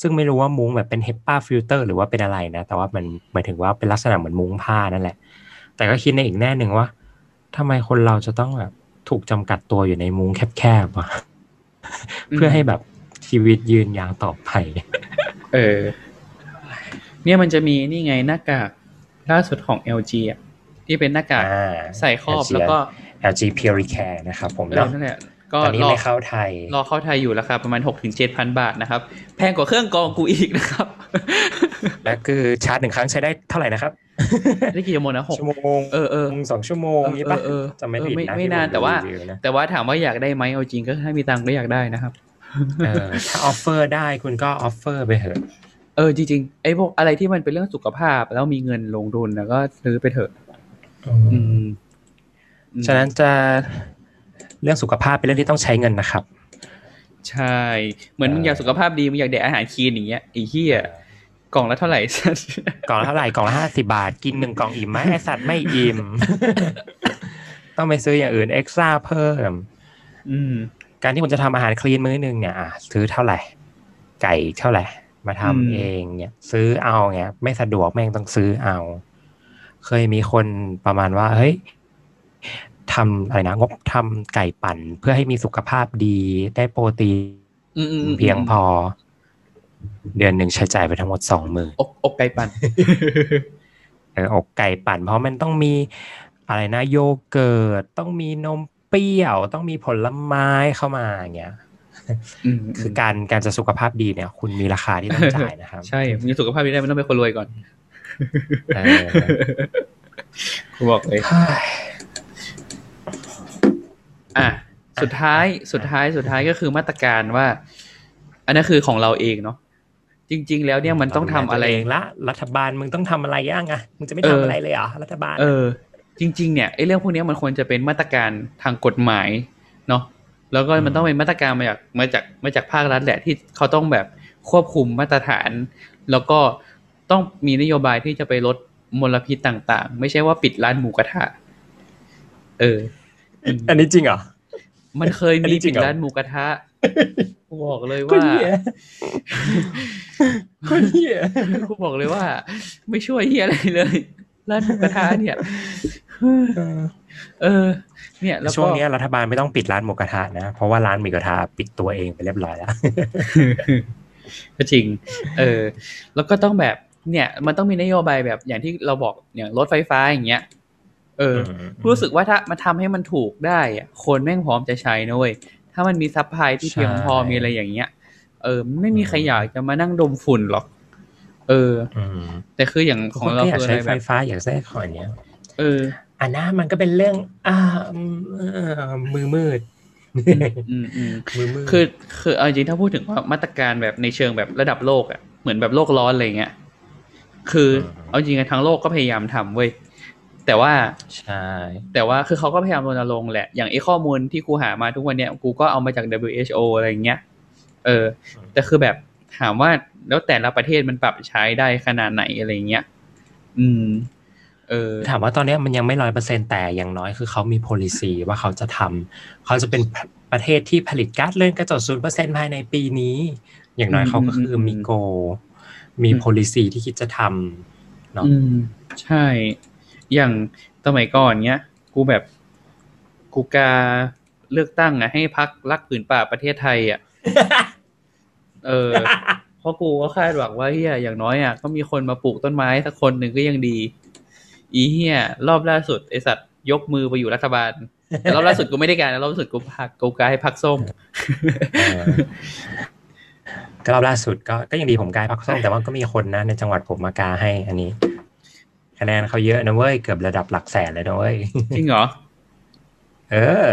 ซึ่งไม่รู้ว่ามุ้งแบบเป็นเฮป a าฟิลเตอร์หรือว่าเป็นอะไรนะ แต่ว่ามันหมายถึงว่าเป็นลักษณะเหมือนมุ้งผ้านั่นแหละ แต่ก็คิดในอีกแง่หนึ่งว่าทำไมคนเราจะต้องแบบถูกจำกัดตัวอยู่ในมุ้งแคบๆวะเพื่อให้แบบชีวิตยืนยาวต่อไป เออ เนี่ยมันจะมีนี่ไงหน้ากากล่าสุดของ LG อะที่เป็นหน้ากากอ่าใส่ครอบ LG แล้วก็ LG Puricare นะครับผมเออเนาะนั่นแหละก็ตอนนี้รอไม่เข้าไทย รอเข้าไทยอยู่ราคาประมาณหกถึงเจ็ดพันบาทนะครับ แพงกว่าเครื่องกรองกูอีกนะครับ และคือชาร์จหนึ่งครั้งใช้ได้เท่าไหร่นะครับ ได้กี่ชั่วโมงนะหกชั่วโมงเออเออสองชั่วโมงนี้ปะเออเออจำไม่เออผิดไม่นะไม่ที่นานผแต่ว่ารีวินะแต่ว่าถามว่าอยากได้ไหมเอาจริงก็ถ้ามีตังค์ก็อยากได้นะครับเออ ถ้า afford ได้คุณก็ afford ไปเถอะเออจริงๆไอ้พวกอะไรที่มันเป็นเรื่องสุขภาพแล้วมีเงินลงทุนแล้วก็ซื้อไปเถอะอืมฉะนั้นจะเรื่องสุขภาพเป็นเรื่องที่ต้องใช้เงินนะครับ ใช่ เหมือนมึงอยากสุขภาพดีมึงอยากแดกอาหาร clean อย่างเงี้ยไอ้เหี้ยกล่องละเท่าไหร่กล่องละเท่าไหร่กล่องละห้าสิบบาท กินหนึ่งกล่องอิ่มไหมไอสัตว์ไม่อิ่มต้องไปซื้ออย่างอื่น extra เพิ่ม อืม การที่คุณจะทำอาหารคลีนมื้อหนึงเนี่ยอะซื้อเท่าไหร่ ไก่เท่าไหร่ มาทำอืมเองเนี่ย ซื้อเอาเงี้ยไม่สะดวกแม่งต้องซื้อเอา เคยมีคนประมาณว่า เฮ้ยททำอะไรนะงบทำไก่ปั่น เพื่อให้มีสุขภาพดีได้โปรตีนอืมอืมอืมเพียงพอ เดือนหนึ่งใช้จ่ายไปทั้งหมดสองหมื่นอกอกไก่ปั่นเอออกไก่ปั่น เพราะมันต้องมีอะไรนะโยเกิร์ตต้องมีนม เปรี้ยวต้องมีผลไม้เข้ามาอย่างเงี้ยอืมคือการการจะสุขภาพดีเนี่ย คุณมีราคาที่ต้องจ่ายนะครับ ใช่มีสุขภาพดีได้มันต้องเป็นคนรวยก่อนเออกูบอกเลยอะสุดท้ายสุดท้ายสุดท้ายก็คือมาตรการว่า อันนั้นคือของเราเองเนาะจริง ๆ แล้วเนี่ยมันต้องทำอะไรเองละรัฐบาลมึงต้องทำอะไรย่างอะมึงจะไม่เออทำอะไรเลยเหรอรัฐบาล เออ จริง ๆ เนี่ยไอ้เรื่องพวกเนี้ยมันควรจะเป็นมาตรการทางกฎหมายเนาะแล้วก็มันต้องเป็นมาตรการมาจากมาจากมาจากภาครัฐแหละที่เขาต้องแบบควบคุมมาตรฐาน แล้วก็ต้องมีนโยบายที่จะไปลดมลพิษต่าง ๆ ไม่ใช่ว่าปิดร้านหมูกระทะเออ อันนี้จริงเหรอมันเคยอันมีนี้จริปิงดเหรอร้านหมูกระทะกูบอกเลยก็ว่าเหี้ยก็เหี้ยกูบอกเลยว่า ไม่ช่วยเฮียอะไรเลย ร้านหมูกระทะเนี่ยเออเออเนี่ยแล้วช่วก็งนี้รัฐบาลไม่ต้องปิดร้านหมูกระทะนะ เพราะว่าร้านหมูกระทะปิดตัวเองไปเรียบร้อยแล้วก็จริง เออ แล้วก็ต้องแบบ เนี่ย มันต้องมีนโยบายแบบอย่างที่เราบอกอย่างรถไฟฟ้าอย่างเงี้ย เออ รู้สึกว่าถ้ามันทำให้มันถูกได้อะคนแม่งพร้อมจะใช้นะเว้ย ถ้ามันมีซัพพลายที่เพียงพอใช่มีอะไรอย่างเงี้ย เออ ไม่มีใครอยากจะมานั่งดมฝุ่นหรอก เอออืมแต่คืออย่างทุกขอคงนเราก็อยากคืออะใช้ไรไฟแบบฟ้าอยากใช้ของอันเนี้ยเอออันนั้นมันก็เป็นเรื่อง อ่าอืมเอ่อมือมืดอืมอืมมือมืดคือคือเอาจริงถ้าพูดถึงว่ามาตรการแบบในเชิงแบบระดับโลกอะเหมือนแบบโลกร้อนอะไรเงี้ยคือเอาจริงกันทั้งโลกก็พยายามทำเว้ยแต่ว่าใช่แต่ว่าคือเขาก็พยายามรณรงค์แหละอย่างไอ้ข้อมูลที่กูหามาทุกวันเนี้ยกูก็เอามาจาก WHO อะไรอย่างเงี้ยเออ แต่คือแบบ ถามว่าแล้วแต่ละประเทศมันปรับใช้ได้ขนาดไหนอะไรเงี้ย อืม เออ ถามว่าตอนเนี้ยมันยังไม่ร้อยเปอร์เซ็นแต่อย่างน้อยคือเขามี policy ว่าเขาจะทำเขาจะเป็นประเทศที่ผลิตก๊าซเรือนกระจกศูนย์เปอร์เซ็นภายในปีนี้ อย่างน้อยเขาก็คือมีโก มี policy ที่คิดจะทำเนาะอืมใช่ อย่างสมัยก่อนเนี้ย กูแบบกูกาเลือกตั้งอะให้พักรักผืนป่าประเทศไทยอะ เออเพราะกูก็คาดหวังว่าเฮียอย่างน้อยอะก็มีคนมาปลูกต้นไม้สักคนหนึ่งก็ยังดี อีเฮียรอบล่าสุดไอสัตว์ยกมือไปอยู่รัฐบาลแต่รอบล่าสุดกูไม่ได้การนะรอบล่าสุดกูพักกูกาให้พักส้มเออก็รอบล่าสุดก็ก็ยังดีผมกายพักส้มแต่ว่าก็มีคนนะในจังหวัดผมมากาให้อันนี้คะแนนเขาเยอะนะเว้ยเกือบระดับหลักแสนเลยนะเว้ยจริงเหรอเออ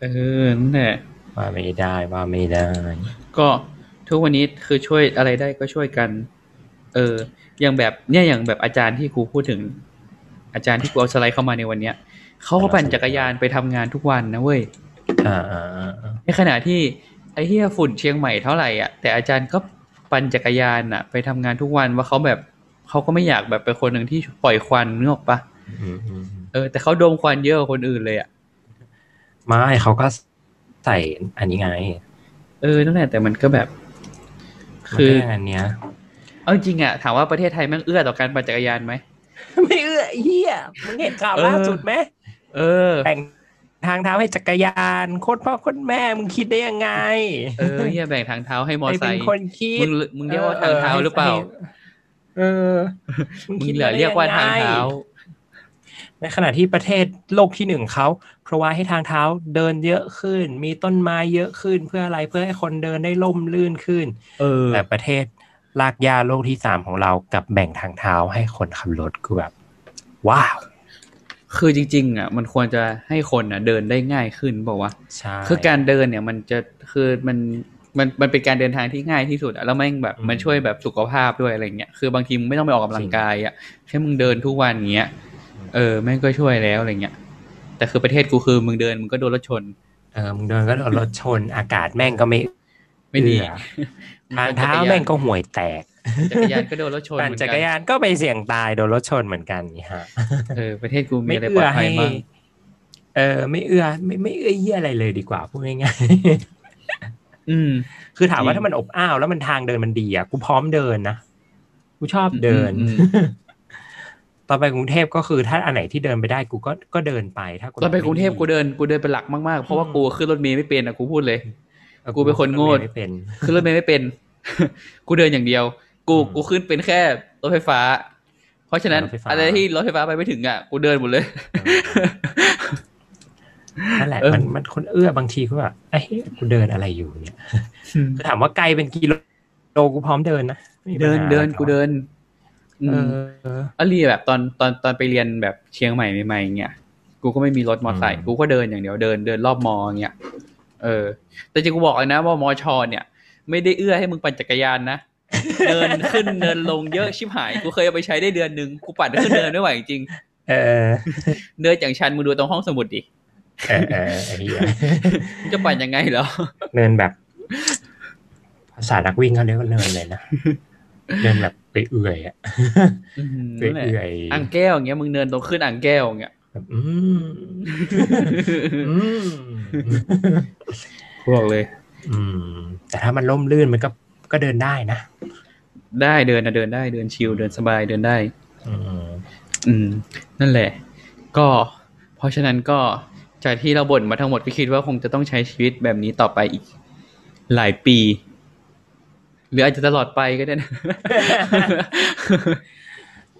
เออนั่นแหละว่าไม่ได้ว่าไม่ได้ ก็ ทุกวันนี้คือช่วยอะไรได้ก็ช่วยกัน เออ อย่างแบบเนี่ยอย่างแบบอาจารย์ที่กูพูดถึง อาจารย์ที่กูเอาสไลด์เข้ามาในวันเนี้ยเขาก็ปั่นจักรยานไปทำงานทุกวันนะเว้ยอ่าอ่าอ่าอ่าในขณะที่ไอ้เฮียฝุ่นเชียงใหม่เท่าไหร่อะแต่อาจารย์ก็ปั่นจักรยานอะ ไปทำงานทุกวันว่าเขาแบบเขาก็ไม่อยากแบบเป็นคนหนึ่งที่ปล่อยควันนึกออกปะอืมอืมอืมเออ แต่เขาดมควันเยอะกว่าคนอื่นเลยอะไม่เขาก็ใส่อันนี้ไง เออนั่นแหละแต่มันก็แบบมัน คือก็อย่างอันเนี้ยเอาจริงๆอะถามว่าประเทศไทยแม่งเอื้อต่อการปั่นจักรยานไหมไม่เอื้อไอ้เฮียมึงเห็นข่าวเออล่าสุดไหมเออแบ่งทางเท้าให้จักรยานโคตรพ่อโคตรแม่มึงคิดได้ยังไง เออเฮียแบ่งทางเท้าให้มอใครไซเป็นค์คนคิดมึงมึงเรียกว่าทางเท้าหรือเปล่า เออมึงเหลือเรียกว่าทางเท้าในขณะที่ประเทศโลกที่หนึ่งเขาเพราะว่าให้ทางเท้าเดินเยอะขึ้น มีต้นไม้เยอะขึ้นเพื่ออะไรเพื่อให้คนเดินได้ล่มลื่นขึ้นเออแต่ประเทศลากยาโลกที่สามของเรากับแบ่งทางเท้าให้คนขับรถคือแบบว้าวคือจริงๆอะมันควรจะให้คนอะเดินได้ง่ายขึ้นบอกว่าวใช่ะคือการเดินเนี่ยมันจะคือมันมันมันเป็นการเดินทางที่ง่ายที่สุดอะแล้วแม่งแบบมันช่วยแบบสุขภาพด้วยอะไรเงี้ยคือบางทีมึงไม่ต้องไปออกกำลังกายอะแค่มึงเดินทุกวันอย่างเงี้ยเออแม่งก็ช่วยแล้วอะไรเงี้ย แต่คือประเทศกูคือมึงเดินมึงก็โดนรถชน เออมึงเดินก็โดนรถชน อากาศแม่งก็ไม่ ไม่ดีเอื้อทางเท้าแม่งก็ห่วยแตกจักรยานก็โดนรถชนปั่นเหมือนจักรยานก็ไปเสี่ยงตายโดนรถชนเหมือนกันนี่ฮะเออประเทศกูมีไม่อะไรปลเอื้ออดภัให้ยบ้างเออ ไม่เอื้อไม่ไม่เอื้อเยี่ยอะไรเลยดีกว่าพูดง่ายอืมๆคือถามจริว่างถ้ามันอบอ้าวแล้วมันทางเดินมันดีอะกูพร้อมเดินนะกูชอบเดินอืม ตอนไปกรุงเทพก็คือถ้าอันไหนที่เดินไปได้กูก็ก็เดินไปถ้าตอนไปกรุงเทพกูเดินกูเดินเป็นหลักมากๆเพราะว่ากูขึ้นรถเมล์ไม่เป็นอะกูพูดเลยกูเป็นคนโง่ไม่เป็นขึ้นรถเมล์ไม่เป็น กูเดินอย่างเดียว กูอืมกูขึ้นเป็นแค่รถไฟฟ้า เพราะฉะนั้นรถไฟฟ้าอะไรที่รถไฟฟ้าไปไม่ถึงอะกูเดินหมดเลยนั่นแหละเออมันมันคนเอื้อบางทีก็แบบเอ้ยกูเดินอะไรอยู่เนี่ยคือถามว่าไกลเป็นกิโลโลกูพร้อมเดินนะไม่มีปัญเดินหาเดินหรอกูเดิน อืเอมออลีแบบตอนตอนตอนไปเรียนแบบเชียงใหม่ใหม่ๆเงี้ยกูก็ไม่มีรถมอไซค์อืมกูก็เดินอย่างเดียวเดินเดินรอบมอเงี้ยเออ แต่จริงกูบอกเลยนะว่ามอชอเนี่ย ไม่ได้เอื้อให้มึงปั่นจักรยานนะเดินขึ้นเดินลงเยอะชิบหายกูเคยเอาไปใช้ได้เดือนหนึ่งกูปั่นขึ้นเดินไม่ไหวจริงเออเดินอย่างชันมึงดูตรงห้องสมุดดิเออเออไอ้เหี้ยมึงจะปั่นยังไงเหรอเนินแบบ ภาษานักวิ่งเขาเรียกว่าเนินเลยนะเนินแบบ ไปเอื่อยๆอะอื้อหือไปนั่นแหละเอื่อยอ่างแก้วอย่างเงี้ยมึงเดินตรงขึ้นอ่างแก้วอย่างเงี้ยแบบอืมอืมกูบอกเลย อืม แต่ถ้ามันล่มลื่นมันก็ก็เดินได้นะ ได้เดินนะเดินได้เดินชิลเดินสบายเดินได้อืมอืม นั่นแหละ ก็ เพราะฉะนั้นก็จากที่เราบ่นมาทั้งหมดก็คิดว่าคงจะต้องใช้ชีวิตแบบนี้ต่อไปอีก หลายปี หรืออาจจะตลอดไปก็ได้นะ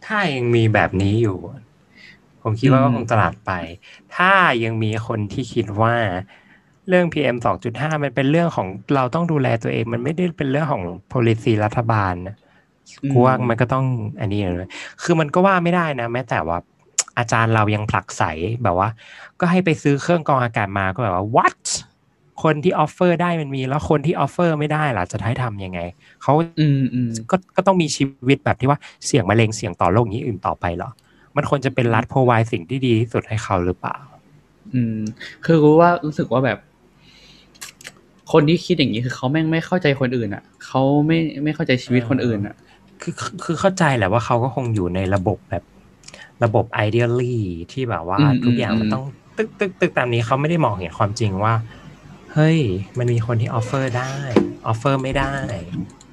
ถ้ายังมีแบบนี้อยู่ ผมคิดว่าก็คงตลาดไป ถ้ายังมีคนที่คิดว่าเรื่อง PM 2.5 มันเป็นเรื่องของเราต้องดูแลตัวเอง มันไม่ได้เป็นเรื่องของ policy รัฐบาลนะกว่ามันก็ต้องอันนี้เลยคือมันก็ว่าไม่ได้นะ แม้แต่ว่าอาจารย์เรายังผลักใสแบบว่า ก็ให้ไปซื้อเครื่องกรองอากาศมาก็แบบว่า what คนที่ afford ได้มันมี แล้วคนที่ afford ไม่ได้ล่ะจะให้ทำยังไงเขาอืมอืมก็ก็ต้องมีชีวิตแบบที่ว่าเสี่ยงมะเร็งเสี่ยงต่อโรคนี้อื่นต่อไปเหรอ มันควรจะเป็นรัฐพร v i สิ่งที่ดีที่สุดให้เขาหรือเปล่า อืม คือรู้ว่ารู้สึกว่าแบบ คนที่คิดอย่างนี้คือเขาแม่งไม่เข้าใจคนอื่นอะเขาไม่ไม่เข้าใจชีวิตคนอื่นอะ คือคือคือเข้าใจแหละว่าเขาก็คงอยู่ในระบบแบบระบบ ideally ที่แบบว่าอืมทุกอย่างอืมมันต้องตึกตึกตึกตามนี้เขาไม่ได้มองเห็นความจริงว่า เฮ้ย มันมีคนที่ afford ได้ afford ไม่ได้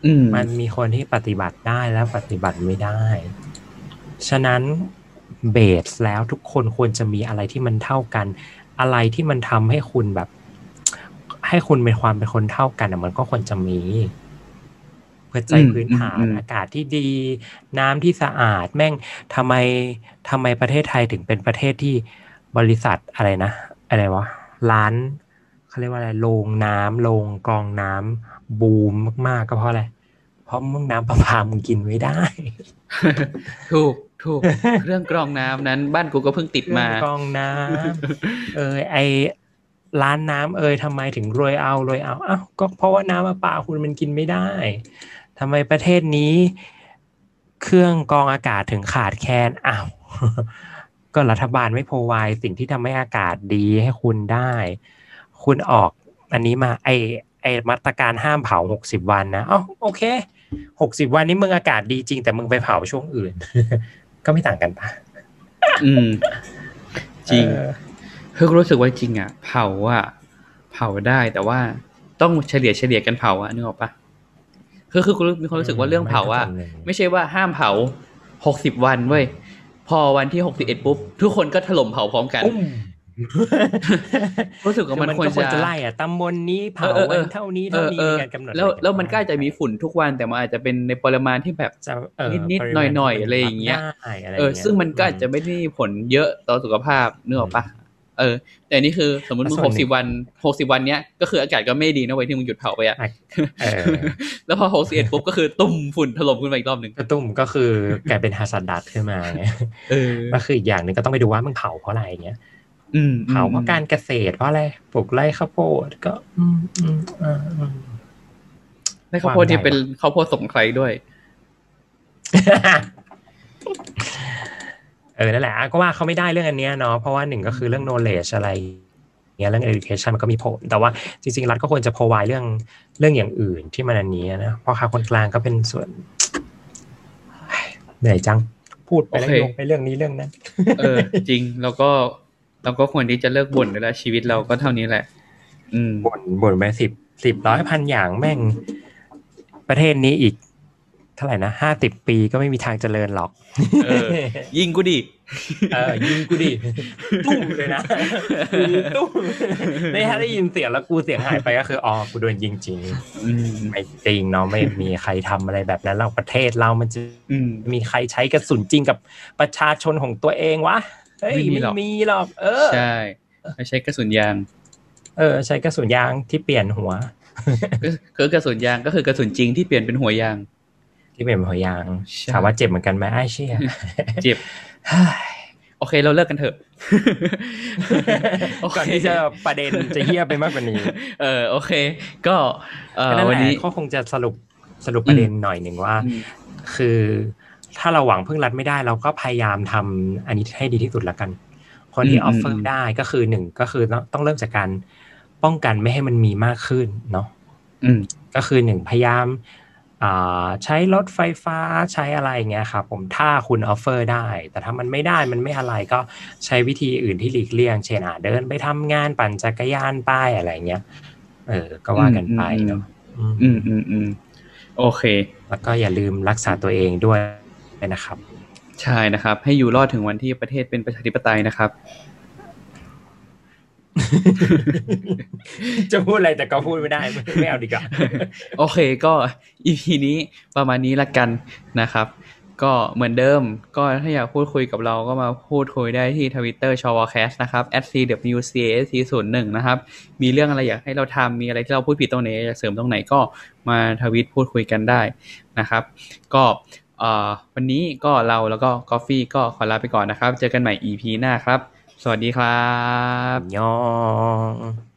อืมมันมีคนที่ปฏิบัติได้แล้วปฏิบัติไม่ได้ ฉะนั้น base แล้วทุกคนควรจะมีอะไรที่มันเท่ากัน อะไรที่มันทำให้คุณแบบ ให้คุณเป็นความเป็นคนเท่ากันอะมันก็ควรจะมีเพื่อใจอืมพื้นฐานอืมอืมอากาศที่ดี น้ำที่สะอาด แม่งทำไมทำไมประเทศไทยถึงเป็นประเทศที่บริษัทอะไรนะ อะไรวะ ร้าน เขาเรียกว่าอะไรโรงน้ำโรงกรองน้ำบูมมากๆ ก็เพราะอะไรเพราะมึงน้ำประปามึงกินไม่ได้ ถูกถูกเครื่องกรองน้ำนั้น บ้านกูก็เพิ่งติดมาเครื่องกรองน้ำเออไอร้านน้ำเอยทำไมถึงรวยเอารวยเอาอ้าวก็เพราะว่าน้ำประปาคุณมันกินไม่ได้ทำไมประเทศนี้ เครื่องกรองอากาศถึงขาดแคลนอ้าวก็รัฐบาลไม่พอไวสิ่งที่ทำให้อากาศดีให้คุณได้ คุณออกอันนี้มาไอไอมาตรการห้ามเผาหกสิบวันนะอ๋อโอเคหกสิบวันนี้มึงอากาศดีจริง แต่มึงไปเผาช่วงอื่น ก็ไม่ต่างกันปะอืม จริงเออคือรู้สึกว่าจริงอะ เผาอะเผาได้แต่ว่าต้องเฉลี่ยเฉลี่ยกันเผาอะนึกออกปะคือคือกูมีความรู้สึกว่าเรื่องเผาอะมันก็ส่วนหนึ่งไม่ใช่ว่าห้ามเผาหกสิบวันเว้ยพอวันที่หกสิบเอ็ดปุ๊บ ทุกคนก็ถล่มเผาพร้อมกันอุ้ม รู้สึกว่าคือมันมันควรก็ควรจะจะไล่อะตำบลนี้เผาเออเออวันเท่านี้เอเท่าอนี้เออมีการกำหนดแล้วอะไรแล้วมันก็ได้อาจจะมีฝุ่นทุกวันแต่มันอาจจะเป็นในปริมาณที่แบบจะเออนิดๆปริมาณหน่อยๆที่อะไรอย่างเงี้ยรับได้อะไรเออย่างงี้ยซึ่งมันก็อาจจะไม่ได้มีผลเยอะต่อสุขภาพนึกออกปะเออ แต่นี่คือสมมติมึงส่หวนกหนึ่สิบงวันหกสิบวันเนี้ยก็คืออากาศก็ไม่ดีนะเว้ยที่มึงหยุดเผาไปอะอะเออแล้วพอหกสิบเอ็ดปุ๊บก็คือตุ่มฝุ่นถล่มขึ้นมาอีกรอบหนึ่งกระตุ้มก็คือกลายเป็นฮาซัดดัตขึ้นมาไงเออก็คืออีกอย่างหนึ่งก็ต้องไปดูว่ามึงเผาเพราะอะไรอย่างเงี้ยอืม เผาเพราะการเกษตรเพราะอะไรปลูกไร่ข้าวโพดก็ อืมอืมอ่าอืมแล้วข้าวโพดที่เป็นข้าวโพดสมใครด้วยเออนั่นแหละอะก็ว่าเขาไม่ได้เรื่องอันเนี้ยเนาะเพราะว่าหนึ่งก็คือเรื่อง knowledge อะไรเงี้ยเรื่อง education มันก็มีผล แต่ว่าจริง ๆ รัฐก็ควรจะ provide เรื่องเรื่องอย่างอื่นที่มันอันนี้นะเพราะค่าคนกลางก็เป็นส่วนเหนื่อยจังพูดไปแล้วโอเคโยงไปเรื่องนี้เรื่องนั้น เออ จริงแล้วก็ เราก็ควรที่จะเลิกบ่นได้แล้วชีวิตเราก็เท่านี้แหละ อืมบ่นบ่นไปสิบสิบร้อยพันอย่างแม่ง ประเทศนี้อีก เท่าไหร่นะห้าสิบปีก็ไม่มีทางเจริญหรอกเออยิงกูดิเออยิงกูดิตุ้มเลยนะตุ้มไม่ถ้าได้ยินเสียงแล้วกูเสียงหายไปก็คืออ๋อกูโดนยิงจริงอืมไม่จริงเนาะไม่มีใครทำอะไรแบบนั้นเราประเทศเรามันจะอืมมีใครใช้กระสุนจริงกับประชาชนของตัวเองวะ เฮ้ยไม่มีไม่หรอกมีหรอก เออ ใช่ไม่ใช่กระสุนยาง เออ ใช้กระสุนยางที่เปลี่ยนหัวก็คือกระสุนยางก็คือกระสุนจริงที่เปลี่ยนเป็นหัวยาง ที่เปลี่ยนเป็นหัวยางใช่ถามว่าเจ็บเหมือนกันไหมไอ้เชี่ยเจ็บโอเคเราเลิกกันเถอะโอเคก่อนที่จะประเด็นจะเฮี้ยไปมากกว่านี้ เออโอเค ก็เออก็นั่นแหวันละนี้เขาคงจะสรุปสรุปประเด็นหน่อยหนึ่งว่าอืมคือ ถ้าเราหวังพึ่งรัฐไม่ได้ เราก็พยายามทำอันนี้ให้ดีที่สุดละกัน คนที่ออฟเฟอร์ได้ก็คือหนึ่งก็คือต้องต้องเริ่มจากการป้องกันไม่ให้มันมีมากขึ้นเนาะอืมก็คือหนึ่งพยายามอ่าใช้รถไฟฟ้าใช้อะไรเงี้ยครับผมถ้าคุณออฟเฟอร์ได้ แต่ถ้ามันไม่ได้มันไม่อะไรก็ใช้วิธีอื่นที่หลีกเลี่ยง เช่นอะเดินไปทำงานปั่นจักรยานป้ายอะไรเงี้ยเออ ก็ว่ากันไปเนาะอืมอืมอืมอืมโอเค แล้วก็อย่าลืมรักษาตัวเองด้วย นะครับ ใช่นะครับ ให้อยู่รอดถึงวันที่ประเทศเป็นประชาธิปไตยนะครับ จะพูดอะไรแต่ก็พูดไม่ได้ไม่เอาดีกว่าโอเคก็ EP นี้ประมาณนี้ละกันนะครับ ก็เหมือนเดิม ก็ถ้าอยากพูดคุยกับเราก็มาพูดคุยได้ที่ทวิตเตอร์ชอวอแคสต์นะครับ @cwcac01 นะครับ มีเรื่องอะไรอยากให้เราทำมีอะไรที่เราพูดผิดตรงไหนอยากเสริมตรงไหนก็มาทวิตพูดคุยกันได้นะครับ ก็เอ่อ วันนี้ก็เราแล้วก็กอฟฟี่ก็ขอลาไปก่อนนะครับ เจอกันใหม่ EP หน้าครับ สวัสดีครับยอง